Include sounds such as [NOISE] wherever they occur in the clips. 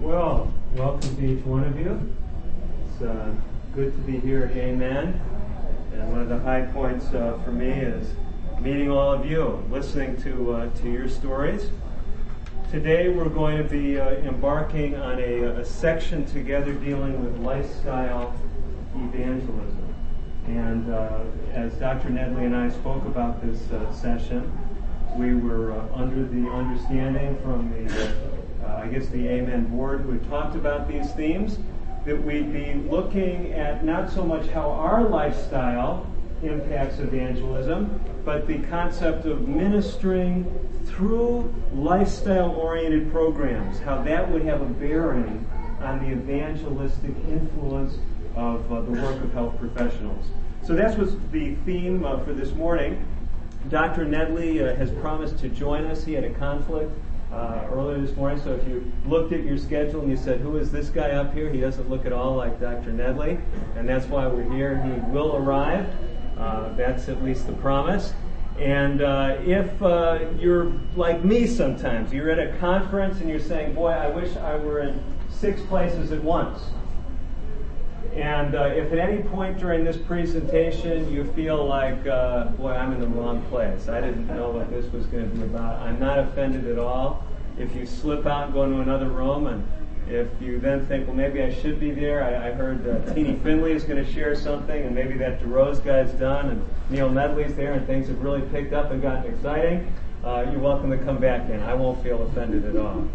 Well, welcome to each one of you. It's uh, good to be here Amen. And one of the high points uh, for me is meeting all of you, listening to, uh, to your stories. Today we're going to be uh, embarking on a, a, section together dealing with lifestyle evangelism. And uh, as Dr. Nedley and I spoke about this uh, session, we were under the understanding from the uh, I guess the Amen board who had talked about these themes, that we'd be looking at not so much how our lifestyle impacts evangelism, but the concept of ministering through lifestyle oriented programs, how that would have a bearing on the evangelistic influence of uh, the work of health professionals. So that's what's the theme uh, for this morning. Dr. Nedley uh, has promised to join us. He had a conflict uh, earlier this morning. So if you looked at your schedule and you said, "Who is this guy up here?" He doesn't look at all like Dr. Nedley, and that's why we're here. He will arrive. Uh, that's at least the promise. And uh, if uh, you're like me sometimes, you're at a conference and you're saying, "Boy, I wish I were in six places at once." And uh, if at any point during this presentation you feel like, uh, boy, I'm in the wrong place, I didn't know what this was going to be about, I'm not offended at all. If you slip out and go into another room, and if you then think, well, maybe I should be there, I, I heard uh, Teenie Finley is going to share something, and maybe that DeRose guy's done, and Neil Nedley's there, and things have really picked up and gotten exciting, uh, you're welcome to come back in. I won't feel offended at all.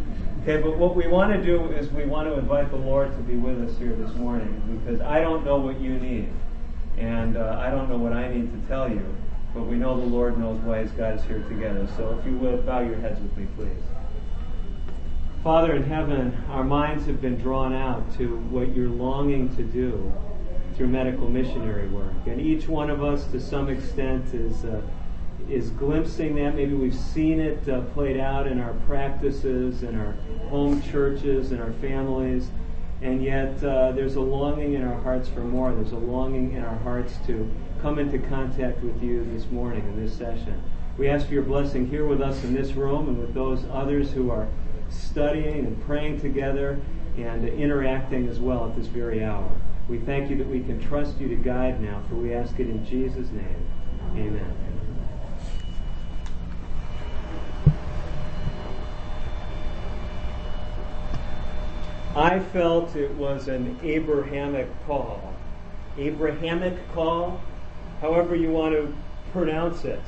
Okay, but what we want to do is we want to invite the Lord to be with us here this morning because I don't know what you need. And uh, I don't know what I need to tell you. But we know the Lord knows why He's got us here together. So if you would, bow your heads with me, please. Father in heaven, our minds have been drawn out to what you're longing to do through medical missionary work. And each one of us, to some extent, is. Uh, is glimpsing that. Maybe we've seen it uh, played out in our practices, in our home churches, in our families. And yet, uh, there's a longing in our hearts for more. There's a longing in our hearts to come into contact with you this morning in this session. We ask for your blessing here with us in this room and with those others who are studying and praying together and interacting as well at this very hour. We thank you that we can trust you to guide now, for we ask it in Jesus' name. Amen. I felt it was an Abrahamic call. Abrahamic call, however you want to pronounce it.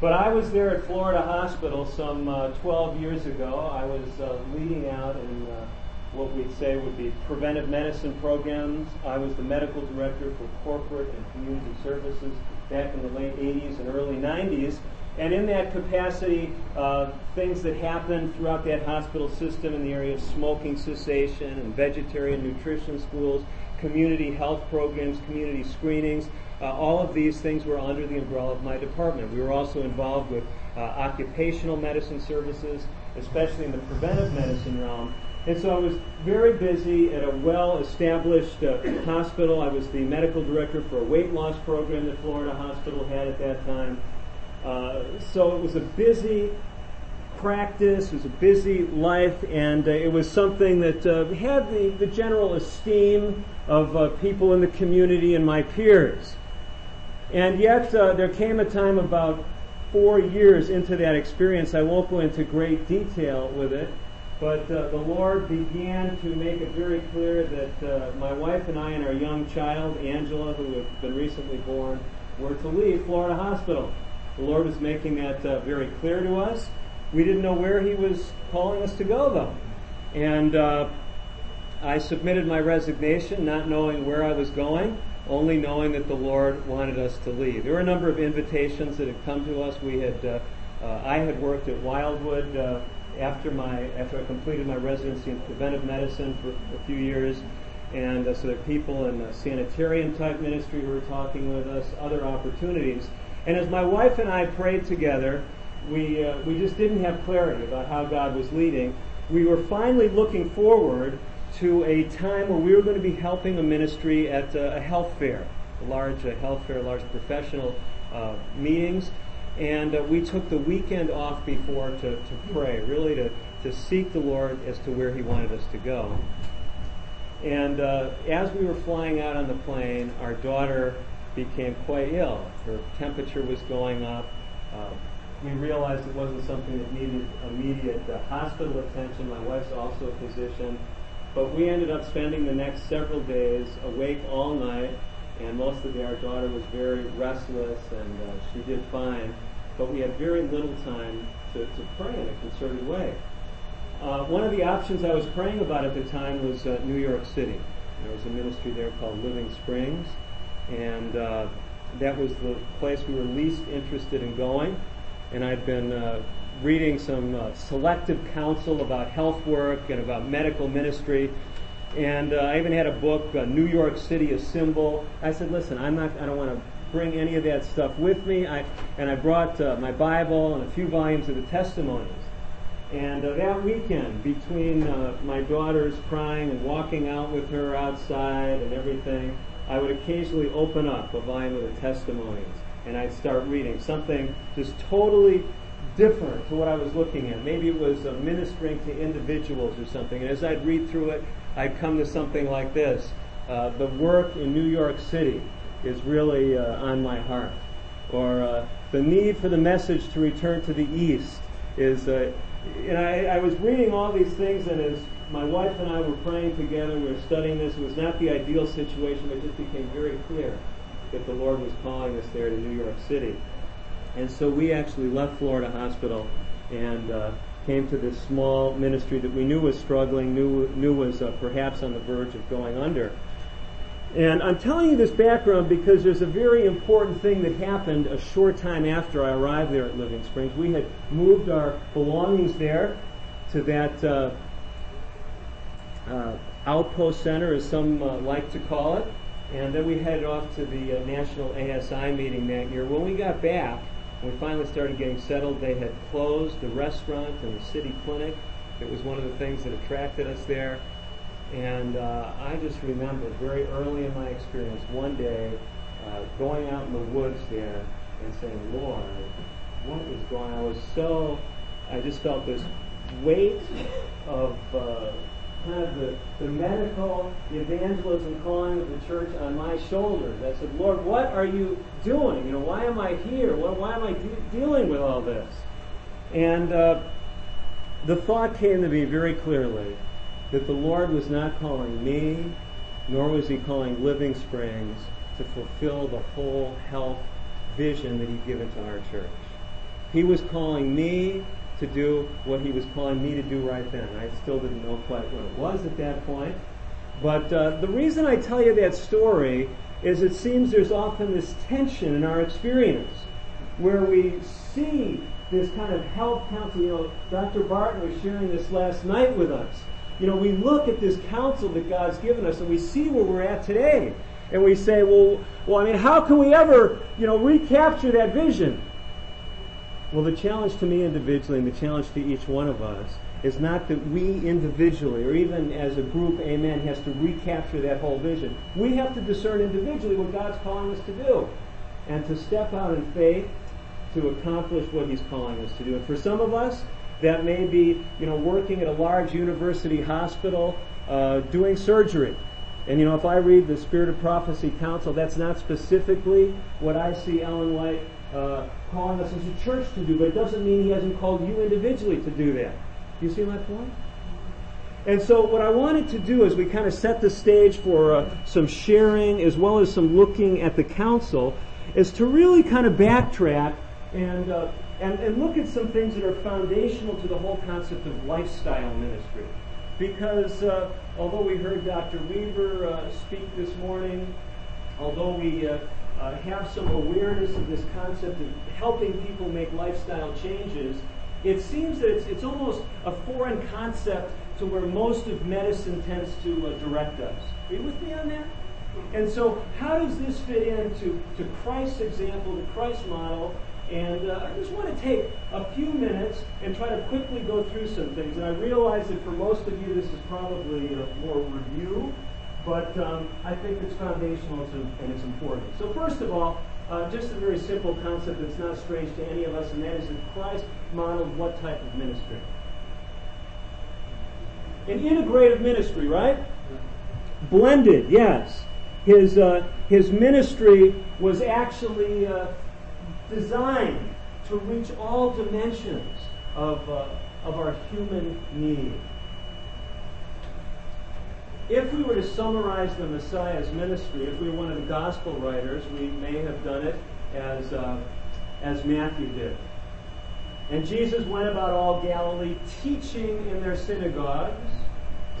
But I was there at Florida Hospital some uh, 12 years ago. I was uh, leading out in uh, what we'd say would be preventive medicine programs. I was the medical director for corporate and community services back in the late 80s and early 90s. And in that capacity, uh, things that happened throughout that hospital system in the area of smoking cessation and vegetarian nutrition schools, community health programs, community screenings, uh, all of these things were under the umbrella of my department. We were also involved with uh, occupational medicine services, especially in the preventive medicine realm. And so I was very busy at a well established uh, hospital. I was the medical director for a weight loss program that Florida Hospital had at that time. Uh, so it was a busy practice, it was a busy life, and uh, it was something that uh, had the, the general esteem of uh, people in the community and my peers. And yet, uh, there came a time about four years into that experience, I won't go into great detail with it, but the Lord began to make it very clear that my wife and I and our young child, Angela, who had been recently born, were to leave Florida Hospital. The Lord was making that uh, very clear to us. We didn't know where He was calling us to go, though. And uh, I submitted my resignation, not knowing where I was going, only knowing that the Lord wanted us to leave. There were a number of invitations that had come to us. We had, uh, uh I had worked at Wildwood uh, after my after I completed my residency in preventive medicine for a few years. And uh, so there are people in the sanitarium type ministry who were talking with us, other opportunities. And as my wife and I prayed together, we, uh, we just didn't have clarity about how God was leading. We were finally looking forward to a time where we were going to be helping a ministry at a, a health fair, a large uh, health fair, large professional uh, meetings. And uh, we took the weekend off before to, to pray, really to to seek the Lord as to where He wanted us to go. And uh, as we were flying out on the plane, our daughter became quite ill. Her temperature was going up. Uh, we realized it wasn't something that needed immediate uh, hospital attention. My wife's also a physician. But we ended up spending the next several days awake all night, and most of the day our daughter was very restless, and uh, she did fine. But we had very little time to, to pray in a concerted way. Uh, one of the options I was praying about at the time was uh, New York City. There was a ministry there called Living Springs, and uh, that was the place we were least interested in going. And I'd been uh, reading some uh, selective counsel about health work and about medical ministry. And uh, I even had a book, New York City, a symbol. I said, listen, I'm not, I don't want to bring any of that stuff with me. I, and I brought my Bible and a few volumes of the testimonies. And uh, that weekend, between uh, my daughters crying and walking out with her outside and everything, I would occasionally open up a volume of the testimonies and I'd start reading something just totally different to what I was looking at. Maybe it was ministering to individuals or something. And as I'd read through it, I'd come to something like this uh, The work in New York City is really uh, on my heart. Or uh, the need for the message to return to the East is uh, and I, I was reading all these things, and as my wife and I were praying together, we were studying this. It was not the ideal situation, but it just became very clear that the Lord was calling us there to New York City. And so we actually left Florida Hospital and uh, came to this small ministry that we knew was struggling, knew, knew was uh, perhaps on the verge of going under. And I'm telling you this background because there's a very important thing that happened a short time after I arrived there at Living Springs. We had moved our belongings there to that uh, outpost center, as some uh, like to call it. And then we headed off to the uh, National ASI meeting that year. When we got back, we finally started getting settled, they had closed the restaurant and the city clinic. It was one of the things that attracted us there. And uh, I just remember very early in my experience, one day, uh, going out in the woods there and saying, Lord, what is going on? I was so, I just felt this weight of uh, kind of the, the medical evangelism calling of the church on my shoulders. I said, Lord, what are you doing? You know, why am I here? Why am I de- dealing with all this? And uh, the thought came to me very clearly that the Lord was not calling me, nor was He calling Living Springs to fulfill the whole health vision that He'd given to our church. He was calling me to do what He was calling me to do right then. I still didn't know quite what it was at that point. But uh, the reason I tell you that story is it seems there's often this tension in our experience where we see this kind of health counsel. You know, Dr. Barton was sharing this last night with us you know, we look at this counsel that God's given us and we see where we're at today. And we say, well, well, I mean, how can we ever, you know, recapture that vision? Well, the challenge to me individually and the challenge to each one of us is not that we individually or even as a group, amen, has to recapture that whole vision. We have to discern individually what God's calling us to do and to step out in faith to accomplish what He's calling us to do. And for some of us, that may be, you know, working at a large university hospital uh, doing surgery. And, you know, if I read the Spirit of Prophecy Counsel, that's not specifically what I see Ellen White uh, calling us as a church to do, but it doesn't mean he hasn't called you individually to do that. Do you see my point? And so, what I wanted to do is we kind of set the stage for uh, some sharing as well as some looking at the counsel, is to really kind of backtrack and uh, and, and look at some things that are foundational to the whole concept of lifestyle ministry. Because uh, although we heard Dr. Weaver uh, speak this morning, although we uh, have some awareness of this concept of helping people make lifestyle changes, it seems that it's, it's almost a foreign concept to where most of medicine tends to uh, direct us. Are you with me on that? And so, how does this fit into to Christ's example, the Christ model, and uh, I just want to take a few minutes and try to quickly go through some things. And I realize that for most of you, this is probably uh, more review, but um, I think it's foundational and it's important. So, first of all, uh, just a very simple concept that's not strange to any of us, and that is that Christ modeled what type of ministry? an integrative ministry, right? Blended, yes. His, uh, his ministry was actually uh, designed to reach all dimensions of, uh, of our human need. If we were to summarize the Messiah's ministry, if we were one of the gospel writers, we may have done it as, uh, as Matthew did. And Jesus went about all Galilee, teaching in their synagogues,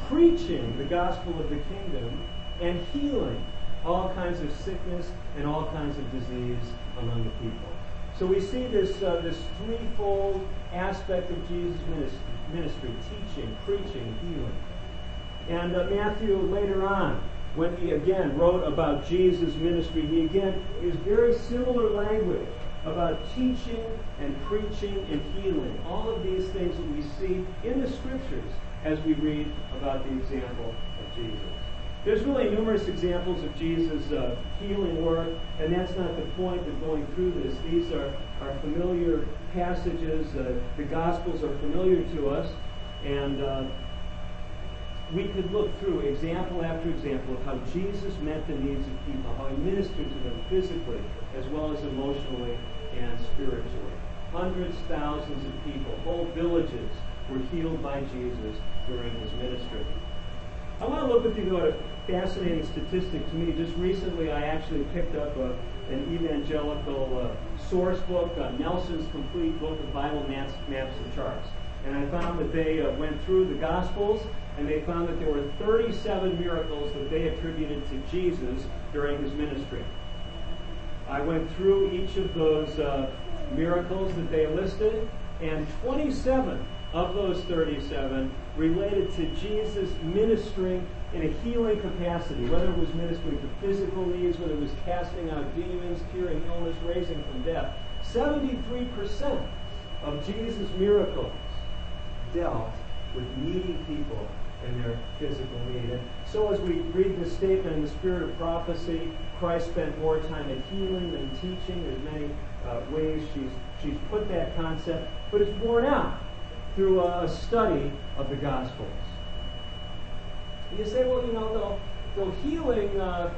preaching the gospel of the kingdom, and healing all kinds of sickness and all kinds of disease among the people. So we see this, uh, this threefold aspect of Jesus' ministry, ministry teaching, preaching, healing. And uh, Matthew later on, when he again wrote about Jesus' ministry, he again used very similar language about teaching and preaching and healing. All of these things that we see in the scriptures as we read about the example of Jesus. There's really numerous examples of Jesus' uh, healing work, and that's not the point of going through this. These are, are familiar passages. Uh, the Gospels are familiar to us, and uh, we could look through example after example of how Jesus met the needs of people, how he ministered to them physically as well as emotionally and spiritually. Hundreds, thousands of people, whole villages were healed by Jesus during his ministry. I want to look with you at a fascinating statistic to me. Just recently, I actually picked up a, an evangelical uh, source book, uh, Nelson's Complete Book of Bible Maps, Maps and Charts. And I found that they uh, went through the Gospels and they found that there were 37 miracles that they attributed to Jesus during his ministry. I went through each of those uh, miracles that they listed, and 27 of those 37 related to Jesus ministering in a healing capacity, whether it was ministering to physical needs, whether it was casting out demons, curing illness, raising from death. 73% of Jesus' miracles dealt with needy people and their physical need. And so as we read this statement in the spirit of prophecy, Christ spent more time at healing than teaching. There's many uh, ways she's, she's put that concept, but it's borne out through a study of the Gospels. You say, well, you know, though, though healing, uh,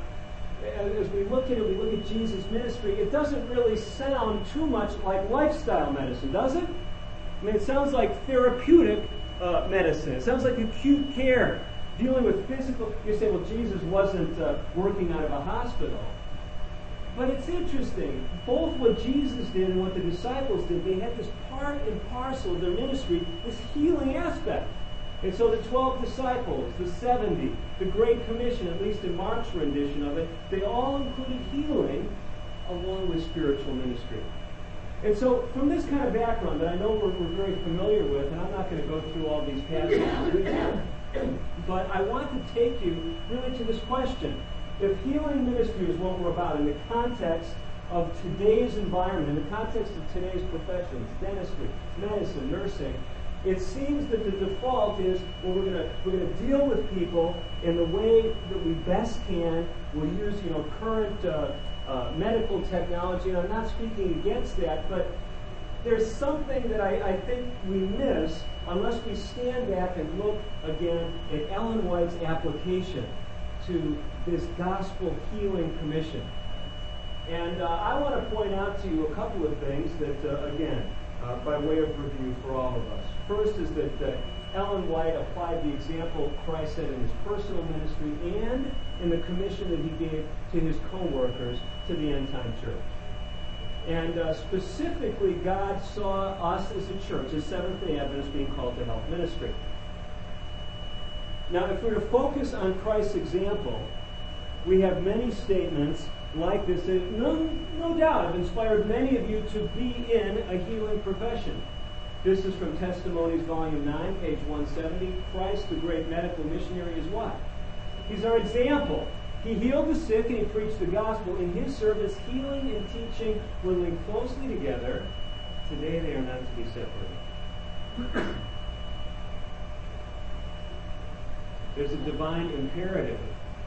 as we look at it, we look at Jesus' ministry, it doesn't really sound too much like lifestyle medicine, does it? I mean, it sounds like therapeutic uh, medicine. It sounds like acute care, dealing with physical. You say, well, Jesus wasn't uh, working out of a hospital. But it's interesting. Both what Jesus did and what the disciples did, they had this part and parcel of their ministry, this healing aspect. And so the 12 disciples, the 70, the Great Commission, at least in Mark's rendition of it, they all included healing along with spiritual ministry. And so, from this kind of background that I know we're, we're very familiar with, and I'm not going to go through all these passages, but I want to take you really to this question. If healing ministry is what we're about in the context of today's environment, in the context of today's professions, dentistry, medicine, nursing, it seems that the default is well, we're going we're gonna deal with people in the way that we best can. We'll use you know current uh, uh, medical technology, and I'm not speaking against that, but there's something that I, I, think we miss unless we stand back and look again at Ellen White's application to this gospel healing commission. And uh, I want to point out to you a couple of things that, uh, again, uh, by way of review for all of us. First is that uh, Ellen White applied the example Christ set in his personal ministry and in the commission that he gave to his co-workers to the end time church. And uh, specifically, God saw us as a church, as Seventh day Adventists, being called to health ministry. Now, if we're to focus on Christ's example, we have many statements like this that no, no doubt have inspired many of you to be in a healing profession. This is from Testimonies, Volume 9, page 170. Christ, the great medical missionary, is what? He's our example. He healed the sick and he preached the gospel. In his service, healing and teaching were linked closely together. Today they are not to be separated. There's a divine imperative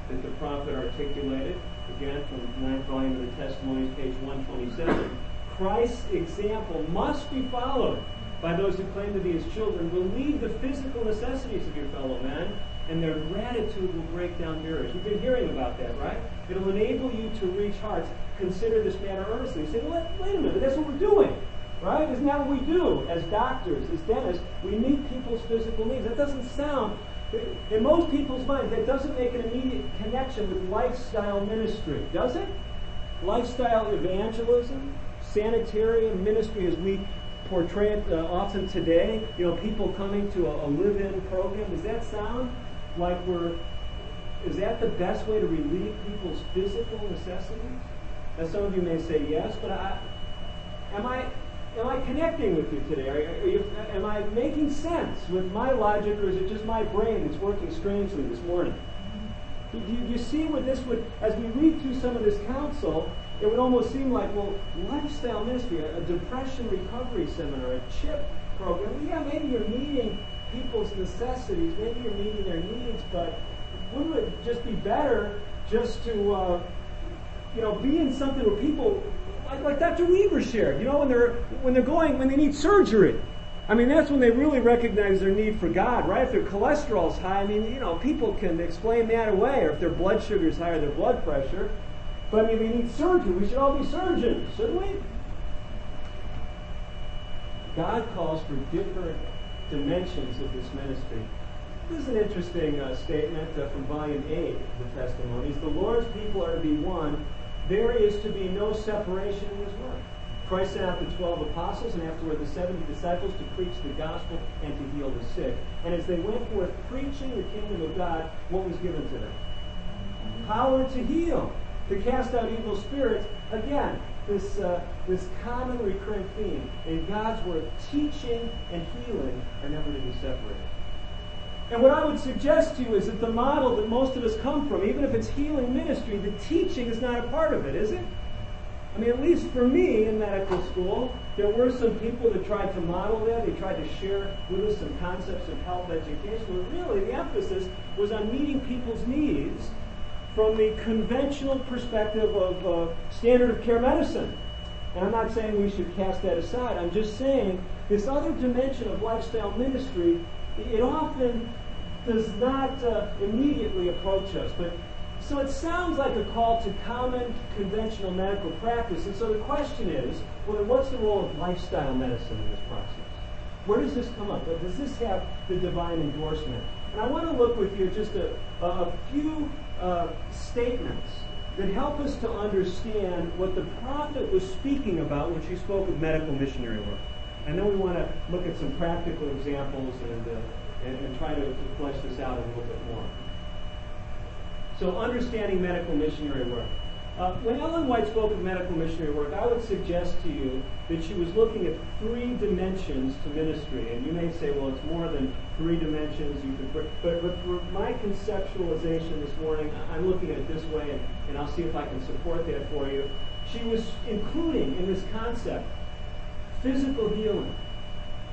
that the prophet articulated, again from the ninth volume of the Testimonies, page 127. Christ's example must be followed by those who claim to be his children, relieve the physical necessities of your fellow men, and their gratitude will break down barriers. We've been hearing about that, right? It'll enable you to reach hearts. Consider this matter earnestly. Say, well, wait a minute, that's what we're doing. Right? Isn't that what we do as doctors, as dentists? We meet people's physical needs. That doesn't sound, in most people's minds, that doesn't make an immediate connection with lifestyle ministry, does it? Lifestyle evangelism, sanitarian ministry as we portray it uh, often today, you know, people coming to a, a live-in program. Does that sound like we're, is that the best way to relieve people's physical necessities? Now some of you may say yes, but I, am I, am I connecting with you today? Are, are you, am I making sense with my logic, or is it just my brain that's working strangely this morning? Do you, you see what this would, as we read through some of this counsel, it would almost seem like, well, lifestyle ministry, a, a depression recovery seminar, a CHIP program, yeah, maybe you're meeting people's necessities, maybe you're meeting their needs, but wouldn't it just be better just to, uh, you know, be in something where people like, Dr. Weaver shared, you know, when they're when they're going when they need surgery. I mean, that's when they really recognize their need for God, right? If their cholesterol's high, I mean, you know, people can explain that away, or if their blood sugar's high or their blood pressure. But I mean, they need surgery. We should all be surgeons, shouldn't we? God calls for different dimensions of this ministry. This is an interesting uh, statement uh, from Volume 8 of the Testimonies. The Lord's people are to be one there is to be no separation in his work. Christ sent out the 12 apostles and afterward the 70 disciples to preach the gospel and to heal the sick. And as they went forth preaching the kingdom of God, what was given to them? Power to heal, to cast out evil spirits. Again, this, uh, this common recurring theme in God's word, teaching and healing are never to be separated. And what I would suggest to you is that the model that most of us come from, even if it's healing ministry, the teaching is not a part of it, is it? I mean, at least for me in medical school, there were some people that tried to model that. They tried to share with us some concepts of health education. But really, the emphasis was on meeting people's needs from the conventional perspective of uh, standard of care medicine. And I'm not saying we should cast that aside. I'm just saying this other dimension of lifestyle ministry it often does not uh, immediately approach us. But so it sounds like a call to common conventional medical practice. And so the question is, well, what's the role of lifestyle medicine in this process? Where does this come up? Does this have the divine endorsement? And I want to look with you just a, a few uh, statements that help us to understand what the prophet was speaking about when she spoke of medical missionary work. And then we want to look at some practical examples and, uh, and, and, try to, flesh this out a little bit more. So, understanding medical missionary work. Uh, when Ellen White spoke of medical missionary work, I would suggest to you that she was looking at three dimensions to ministry. And you may say, well, it's more than three dimensions. You could, but, but for my conceptualization this morning, I'm looking at it this way, and, and I'll see if I can support that for you. She was including in this concept physical healing,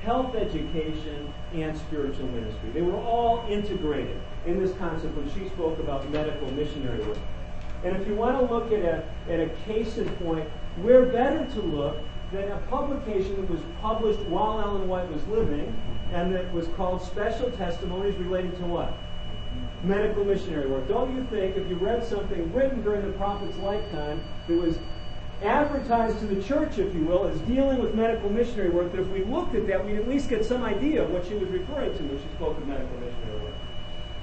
health education, and spiritual ministry. They were all integrated in this concept when she spoke about medical missionary work. And if you want to look at a, at a case in point, where better to look than a publication that was published while Ellen White was living and that was called Special Testimonies Relating to what? Medical missionary work. Don't you think if you read something written during the prophet's lifetime that was advertised to the church, if you will, as dealing with medical missionary work, that if we looked at that, we'd at least get some idea of what she was referring to when she spoke of medical missionary work.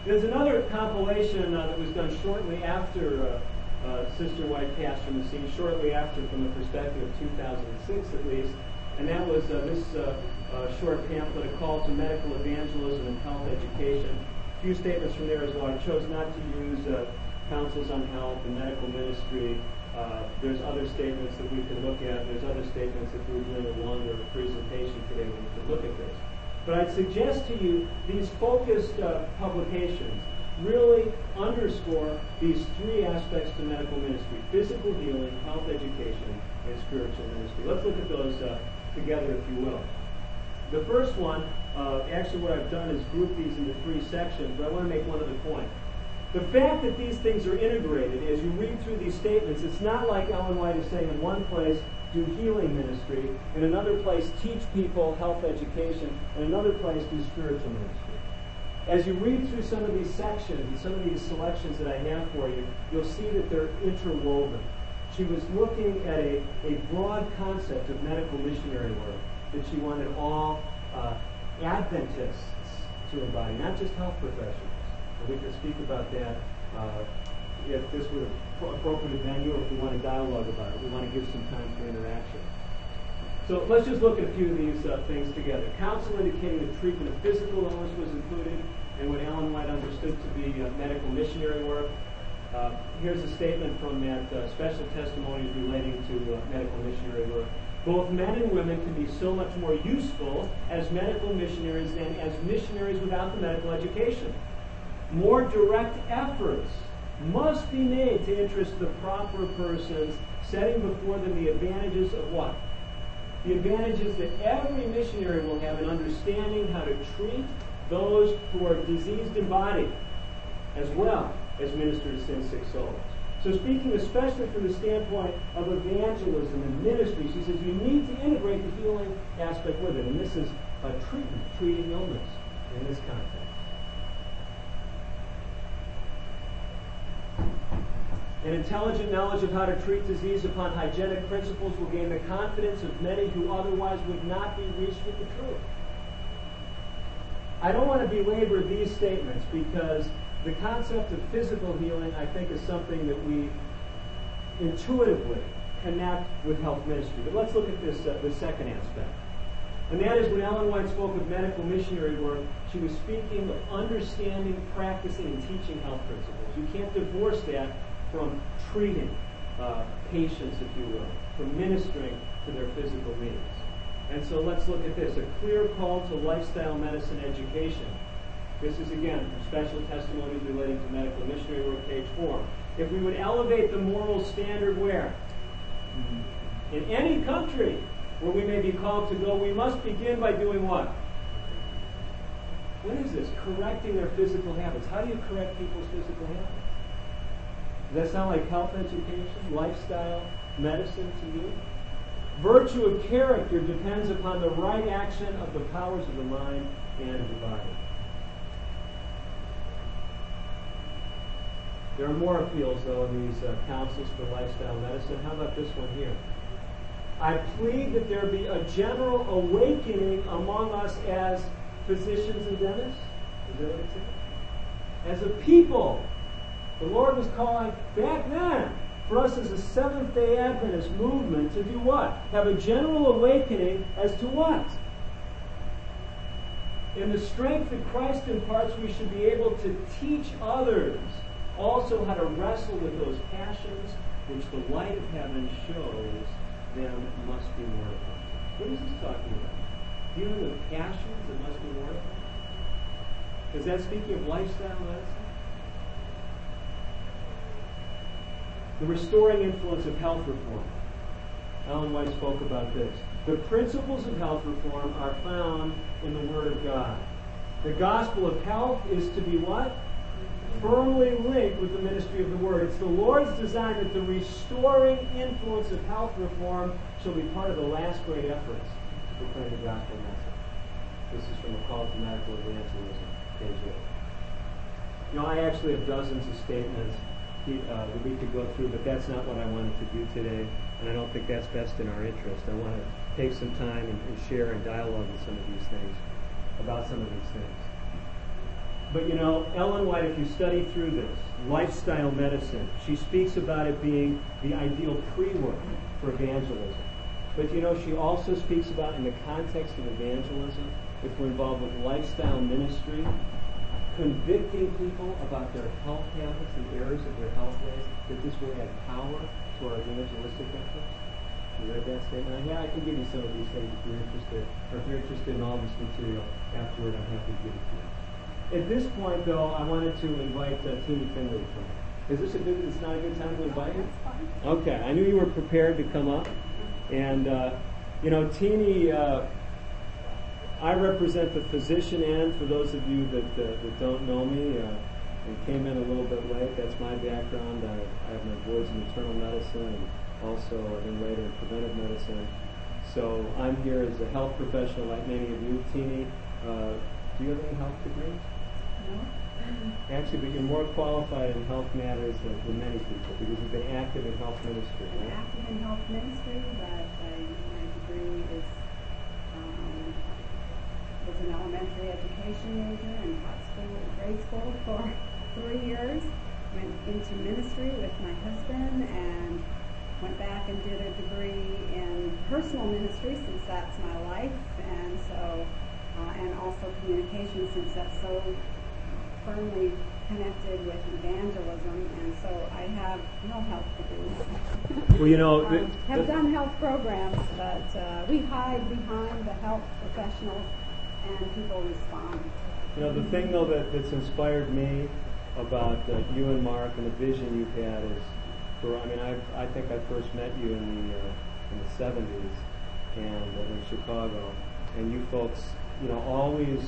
There's another compilation uh, that was done shortly after uh, uh, Sister White passed from the scene, shortly after, from the perspective of 2006 at least, and that was uh, this uh, uh, short pamphlet, A Call to Medical Evangelism and Health Education. A few statements from there as well. I chose not to use counsels on health and medical ministry there's other statements that we can look at. There's other statements if we were doing a longer presentation today, we could look at this. But I'd suggest to you these focused uh, publications really underscore these three aspects to medical ministry physical healing, health education, and spiritual ministry. Let's look at those uh, together, if you will. The first one, uh, actually, what I've done is group these into three sections, but I want to make one other point. The fact that these things are integrated, as you read through these statements, it's not like Ellen White is saying in one place, do healing ministry, in another place teach people health education, in another place do spiritual ministry. As you read through some of these sections and some of these selections that I have for you, you'll see that they're interwoven. She was looking at a, a broad concept of medical missionary work that she wanted all uh, Adventists to embody, not just health professionals. We can speak about that uh, if this were an appropriate venue or if we want to dialogue about it. We want to give some time for interaction. So let's just look at a few of these uh, things together. Counsel indicating the treatment of physical illness was included and what Ellen White understood to be uh, medical missionary work. Uh, here's a statement from that uh, special testimonies relating to uh, medical missionary work. Both men and women can be so much more useful as medical missionaries than as missionaries without the medical education. More direct efforts must be made to interest the proper persons, setting before them the advantages of what? The advantages that every missionary will have in understanding how to treat those who are diseased in body, as well as minister to sin sick souls. So, speaking especially from the standpoint of evangelism and ministry, she says you need to integrate the healing aspect with it. And this is a treatment, treating illness in this context. An intelligent knowledge of how to treat disease upon hygienic principles will gain the confidence of many who otherwise would not be reached with the truth. I don't want to belabor these statements because the concept of physical healing, I think, is something that we intuitively connect with health ministry. But let's look at this, uh, the second aspect. And that is when Ellen White spoke of medical missionary work, she was speaking of understanding, practicing, and teaching health principles. You can't divorce that from treating uh, patients, if you will, from ministering to their physical needs. And so let's look at this a clear call to lifestyle medicine education. This is again from special testimonies relating to medical missionary work, page four. If we would elevate the moral standard where? In any country where we may be called to go, we must begin by doing what? What is this? Correcting their physical habits. How do you correct people's physical habits? Does that sound like health education, lifestyle, medicine to you? Virtue of character depends upon the right action of the powers of the mind and of the body. There are more appeals, though, in these uh, counsels for lifestyle medicine. How about this one here? I plead that there be a general awakening among us as physicians and dentists. As a people the Lord was calling back then for us as a Seventh day Adventist movement to do what? Have a general awakening as to what? In the strength that Christ imparts, we should be able to teach others also how to wrestle with those passions which the light of heaven shows them must be mortified. What is this talking about? Dealing with passions that must be mortified? Is that speaking of lifestyle medicine? The restoring influence of health reform. Ellen White spoke about this. The principles of health reform are found in the Word of God. The gospel of health is to be what? Firmly linked with the ministry of the Word. It's the Lord's design that the restoring influence of health reform shall be part of the last great efforts to proclaim the gospel message. This is from a call to medical evangelism, page 8. You know, I actually have dozens of statements uh, that we could go through, but that's not what I wanted to do today, and I don't think that's best in our interest. I want to take some time and, and share and dialogue with some of these things, about some of these things. But you know, Ellen White, if you study through this, lifestyle medicine, she speaks about it being the ideal pre-work for evangelism. But you know, she also speaks about in the context of evangelism, if we're involved with lifestyle ministry, convicting people about their health habits and errors of their health ways, that this will add power to our evangelistic efforts? You read that statement? Yeah, I can give you some of these things if you're interested, or if you're interested in all this material afterward, I'm happy to give it to you. At this point, though, I wanted to invite uh, Teenie Finley to come. Is this a good? It's not a good time to invite you. Okay, I knew you were prepared to come up, and uh, you know, Teenie. Uh, I represent the physician end. For those of you that, uh, that don't know me, uh, and came in a little bit late, that's my background. I, I have my boards in internal medicine and also then later in preventive medicine. So I'm here as a health professional like many of you. Teenie, uh, do you have any health degrees? No. Actually, but you're more qualified in health matters than, than many people because you've been active in health ministry. Right? active in health ministry, but I, my degree is um, was an elementary education major and taught school, grade school for three years. Went into ministry with my husband and went back and did a degree in personal ministry since that's my life, and so uh, and also communication since that's so firmly connected with evangelism, and so I have no health degrees. Well, you know, [LAUGHS] Um, have done health programs, but uh, we hide behind the health professionals, and people respond. You know, the thing though that, that's inspired me about uh, you and Mark and the vision you've had is, for I mean, I I think I first met you in the uh, in the '70s and uh, in Chicago, and you folks, you know, always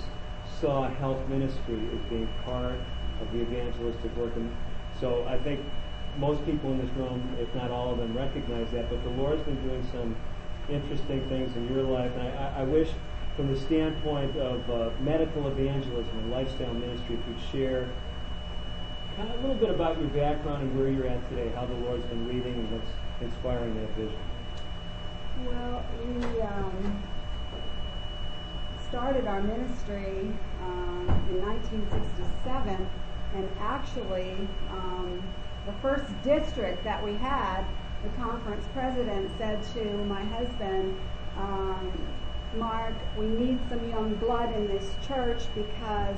saw health ministry as being part of the evangelistic work, and so I think most people in this room, if not all of them, recognize that. But the Lord's been doing some interesting things in your life, and I, I, I wish from the standpoint of uh, medical evangelism and lifestyle ministry, if you'd share kind of a little bit about your background and where you're at today, how the Lord's been leading and what's inspiring that vision. Well, we um, started our ministry um, in 1967, and actually, um, the first district that we had, the conference president said to my husband, um, Mark, we need some young blood in this church because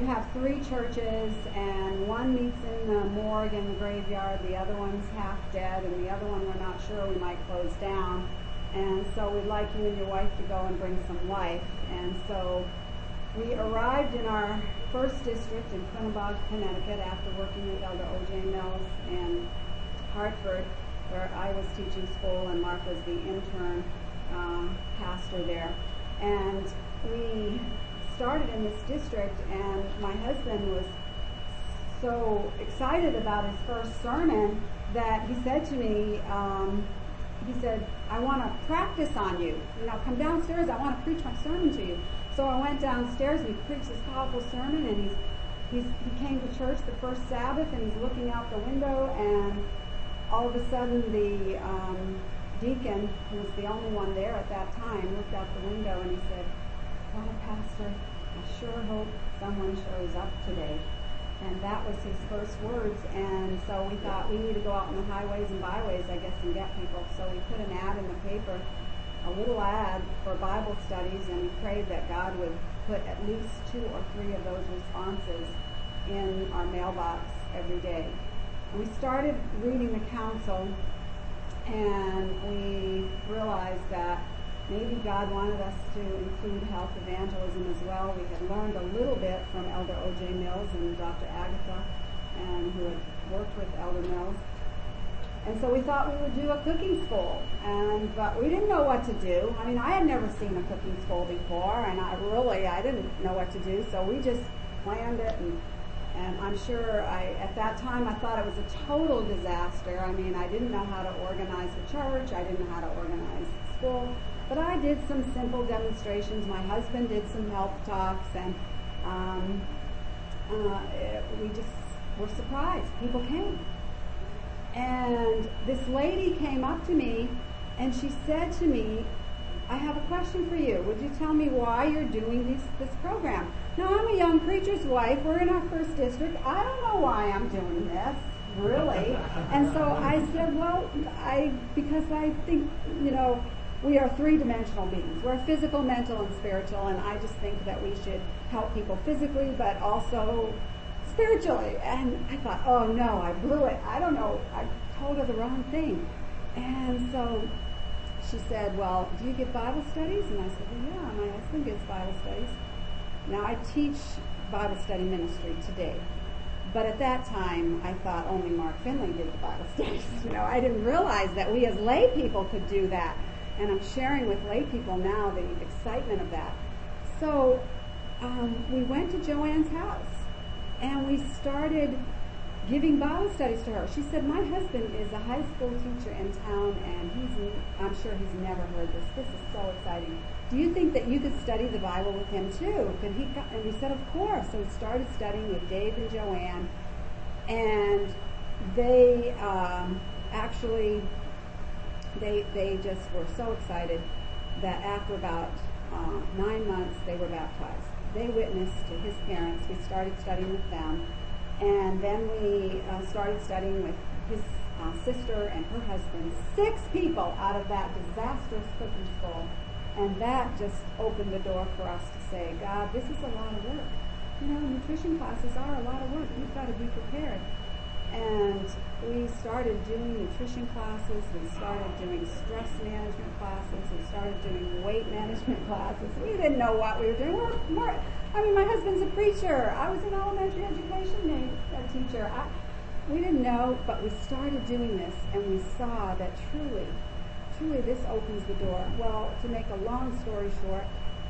you have three churches, and one meets in the morgue in the graveyard, the other one's half dead, and the other one we're not sure we might close down. And so we'd like you and your wife to go and bring some life. And so we arrived in our first district in Quinebaug, Connecticut, after working with Elder O.J. Mills in Hartford, where I was teaching school and Mark was the intern uh, pastor there. And we started in this district, and my husband was so excited about his first sermon that he said to me, um, he said, I want to practice on you. You know, come downstairs. I want to preach my sermon to you. So I went downstairs and he preached this powerful sermon and he's, he's, he came to church the first Sabbath and he's looking out the window and all of a sudden the um, deacon, who was the only one there at that time, looked out the window and he said, well, Pastor, I sure hope someone shows up today. And that was his first words. And so we thought we need to go out on the highways and byways, I guess, and get people. So we put an ad in the paper, a little ad for Bible studies, and we prayed that God would put at least two or three of those responses in our mailbox every day. We started reading the counsel, and we realized that maybe God wanted us to include health evangelism as well. We had learned a little bit from Elder O.J. Mills and Dr. Agatha, and who had worked with Elder Mills. And so we thought we would do a cooking school, and but we didn't know what to do. I mean, I had never seen a cooking school before, and I really I didn't know what to do. So we just planned it, and and I'm sure I at that time I thought it was a total disaster. I mean, I didn't know how to organize the church. I didn't know how to organize the school. But I did some simple demonstrations. My husband did some health talks, and um, uh, we just were surprised. People came. And this lady came up to me and she said to me, I have a question for you. Would you tell me why you're doing this, this program? Now, I'm a young preacher's wife. We're in our first district. I don't know why I'm doing this, really. and so I said, well, I because I think, you know, we are three-dimensional beings. We're physical, mental, and spiritual, and I just think that we should help people physically, but also spiritually. And I thought, oh no, I blew it. I don't know. I told her the wrong thing. And so she said, well, do you give Bible studies? And I said, well, yeah, my husband gives Bible studies. Now I teach Bible study ministry today. But at that time, I thought only Mark Finley did the Bible [LAUGHS] studies. You know, I didn't realize that we as lay people could do that. And I'm sharing with lay people now the excitement of that. So um, we went to Joanne's house and we started giving Bible studies to her. She said, My husband is a high school teacher in town, and he's, I'm sure he's never heard this. This is so exciting. Do you think that you could study the Bible with him too? Could he? And said, Of course. So started studying with Dave and Joanne, and they um, actually they they just were so excited that after about uh, nine months they were baptized. They witnessed to his parents. We started studying with them and then we uh, started studying with his uh, sister and her husband, six people out of that disastrous cooking school. And that just opened the door for us to say, God, this is a lot of work. You know, nutrition classes are a lot of work. You've got to be prepared. And we started doing nutrition classes. We started doing stress management classes. We started doing weight management [LAUGHS] classes. We didn't know what we were doing. We're, we're, I mean, my husband's a preacher. I was an elementary education teacher. I, we didn't know, but we started doing this, and we saw that truly, truly, this opens the door. Well, to make a long story short,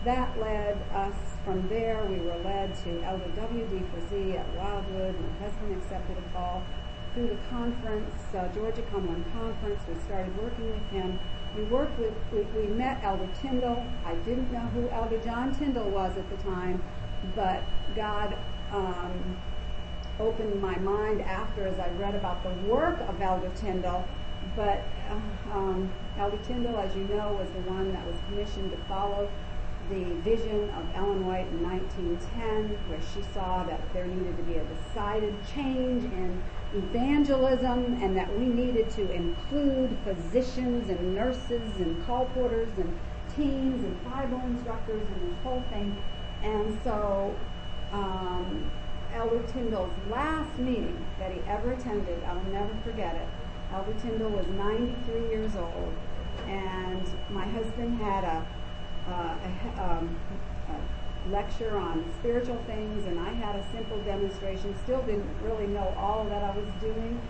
that led us from there. We were led to LWD for Z at Wildwood. And my husband accepted a call through the conference, uh, Georgia Cumberland Conference. We started working with him we worked with, we, met Elder Tyndall. I didn't know who Elder John Tyndall was at the time, but God um, opened my mind after as I read about the work of Elder Tyndall. But uh, um, Elder Tyndall, as you know, was the one that was commissioned to follow the vision of Ellen White in 1910, where she saw that there needed to be a decided change in evangelism and that we needed to include physicians and nurses and colporteurs and teens and Bible instructors and this whole thing. And so um, Elder Tyndall's last meeting that he ever attended, I'll never forget it. Elder Tyndall was 93 years old, and my husband had a, uh, a, um, a lecture on spiritual things, and I had a simple demonstration. Still didn't really know all that I was doing,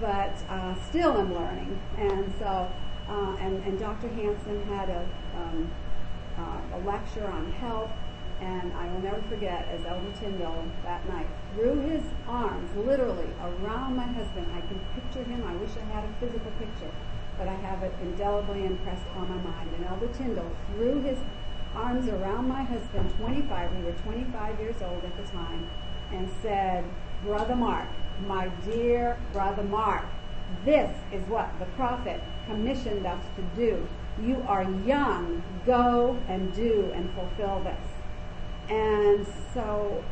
but uh, still am learning. And so, uh, and, and Dr. Hanson had a, um, uh, a lecture on health, and I will never forget as Elder Tyndall that night threw his arms literally around my husband. I can picture him. I wish I had a physical picture, but I have it indelibly impressed on my mind. And Elder Tyndall threw his arms around my husband, 25, we were 25 years old at the time, and said, Brother Mark, my dear Brother Mark, this is what the prophet commissioned us to do. You are young. Go and do and fulfill this. And so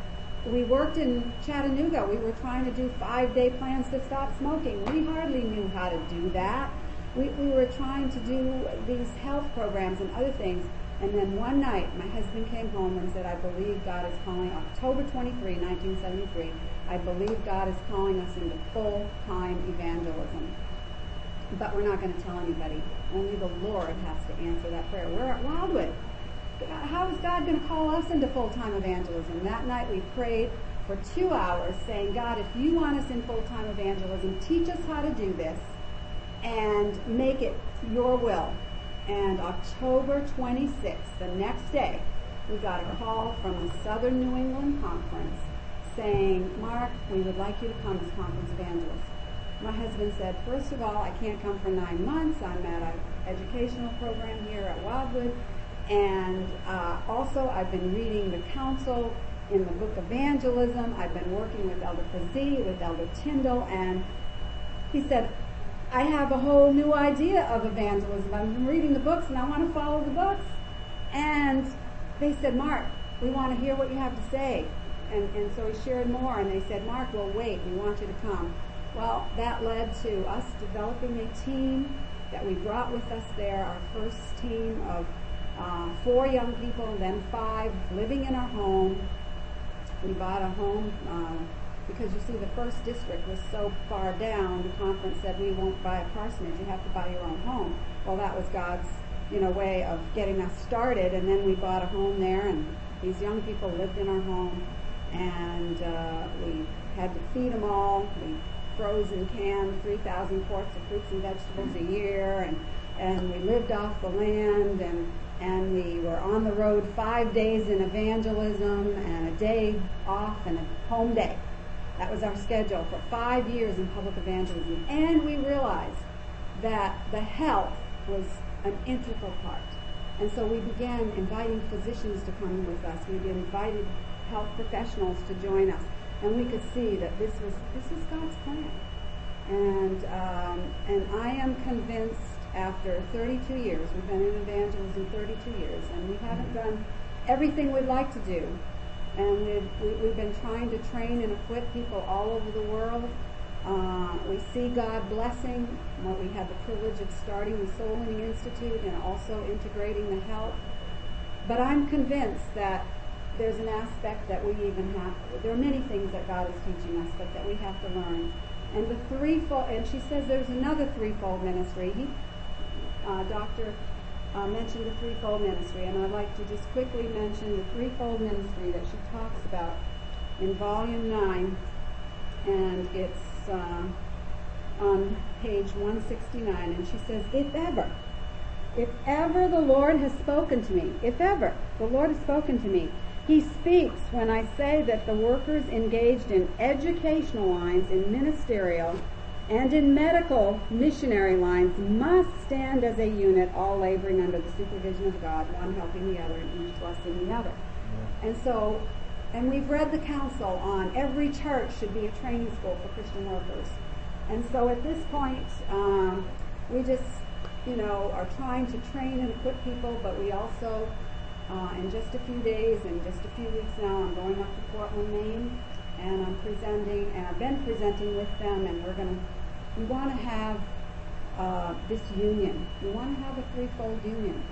we worked in Chattanooga. We were trying to do five day plans to stop smoking. We hardly knew how to do that. We, we were trying to do these health programs and other things. And then one night, my husband came home and said, I believe God is calling, October 23, 1973, I believe God is calling us into full time evangelism. But we're not going to tell anybody. Only the Lord has to answer that prayer. We're at Wildwood. How is God going to call us into full time evangelism? That night we prayed for two hours saying, God, if you want us in full time evangelism, teach us how to do this and make it your will. And October 26th, the next day, we got a call from the Southern New England Conference saying, Mark, we would like you to come as conference evangelist. My husband said, first of all, I can't come for nine months. I'm at an educational program here at Wildwood. And uh, also, I've been reading the counsel in the book Evangelism. I've been working with Elder Frazee, with Elder Tyndall, and he said, I have a whole new idea of evangelism. I've been reading the books and I want to follow the books. And they said, Mark, we want to hear what you have to say. And, and so he shared more and they said, Mark, we'll wait. We want you to come. Well, that led to us developing a team that we brought with us there, our first team of uh, four young people, then five, living in our home. We bought a home uh, because you see the first district was so far down, the conference said we won't buy a parsonage, you have to buy your own home. Well, that was God's, you know, way of getting us started, and then we bought a home there, and these young people lived in our home, and uh, we had to feed them all. We froze and canned 3,000 quarts of fruits and vegetables a year, and and we lived off the land, and and we were on the road five days in evangelism, and a day off, and a home day That was our schedule for five years in public evangelism. And we realized that the health was an integral part. And so we began inviting physicians to come with us. We invited health professionals to join us. And we could see that this was, this was God's plan. And, um, and I am convinced after 32 years, we've been in evangelism 32 years, and we haven't done everything we'd like to do. And we've, been trying to train and equip people all over the world. Uh, we see God blessing. Well, we had the privilege of starting the Soul Winning Institute and also integrating the health. But I'm convinced that there's an aspect that we even have. There are many things that God is teaching us, but that we have to learn. And the threefold, and she says there's another threefold ministry. He, uh, Dr. Uh, mentioned the threefold ministry, and I'd like to just quickly mention the threefold ministry that she talks about in volume 9, and it's uh, on page 169, and she says, If ever, if ever the Lord has spoken to me, if ever the Lord has spoken to me, he speaks when I say that the workers engaged in educational lines, in ministerial, and in medical missionary lines must stand as a unit, all laboring under the supervision of God, one helping the other and each blessing the other. And so, and we've read the counsel on every church should be a training school for Christian workers. And so at this point, um, we just, you know, are trying to train and equip people, but we also, uh, in just a few days, in just a few weeks now, I'm going up to Portland, Maine, and I'm presenting, and I've been presenting with them, and we're going to we want to have uh, this union. We want to have a threefold union.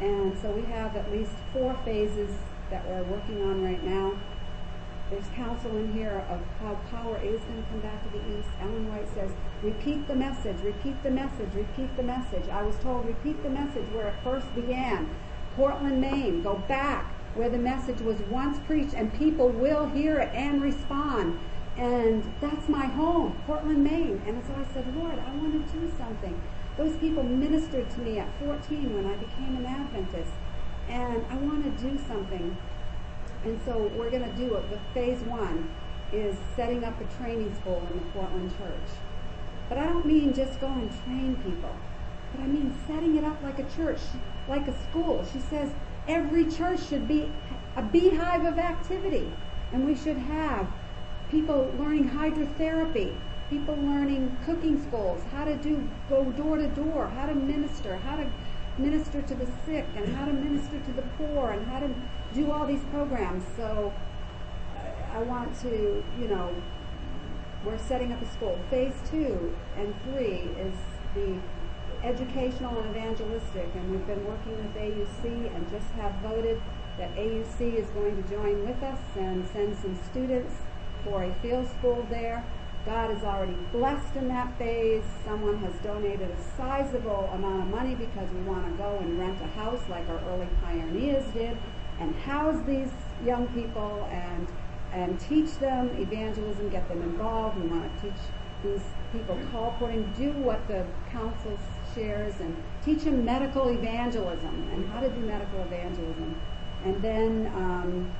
And so we have at least four phases that we're working on right now. There's counsel in here of how power is going to come back to the East. Ellen White says, repeat the message, repeat the message, repeat the message. I was told, repeat the message where it first began. Portland, Maine, go back where the message was once preached and people will hear it and respond. And that's my home, Portland, Maine. And so I said, Lord, I want to do something. Those people ministered to me at 14 when I became an Adventist. And I want to do something. And so we're going to do it. The phase one is setting up a training school in the Portland church. But I don't mean just go and train people. But I mean setting it up like a church, like a school. She says every church should be a beehive of activity. And we should have people learning hydrotherapy, people learning cooking schools, how to do go door to door, how to minister, how to minister to the sick, and how to minister to the poor, and how to do all these programs. So I want to, you know, we're setting up a school. Phase two and three is the educational and evangelistic, and we've been working with AUC and just have voted that AUC is going to join with us and send some students for a field school there. God is already blessed in that phase. Someone has donated a sizable amount of money because we want to go and rent a house like our early pioneers did and house these young people and and teach them evangelism, get them involved. We want to teach these people colporting, do what the counsel shares, and teach them medical evangelism and how to do medical evangelism. And then um,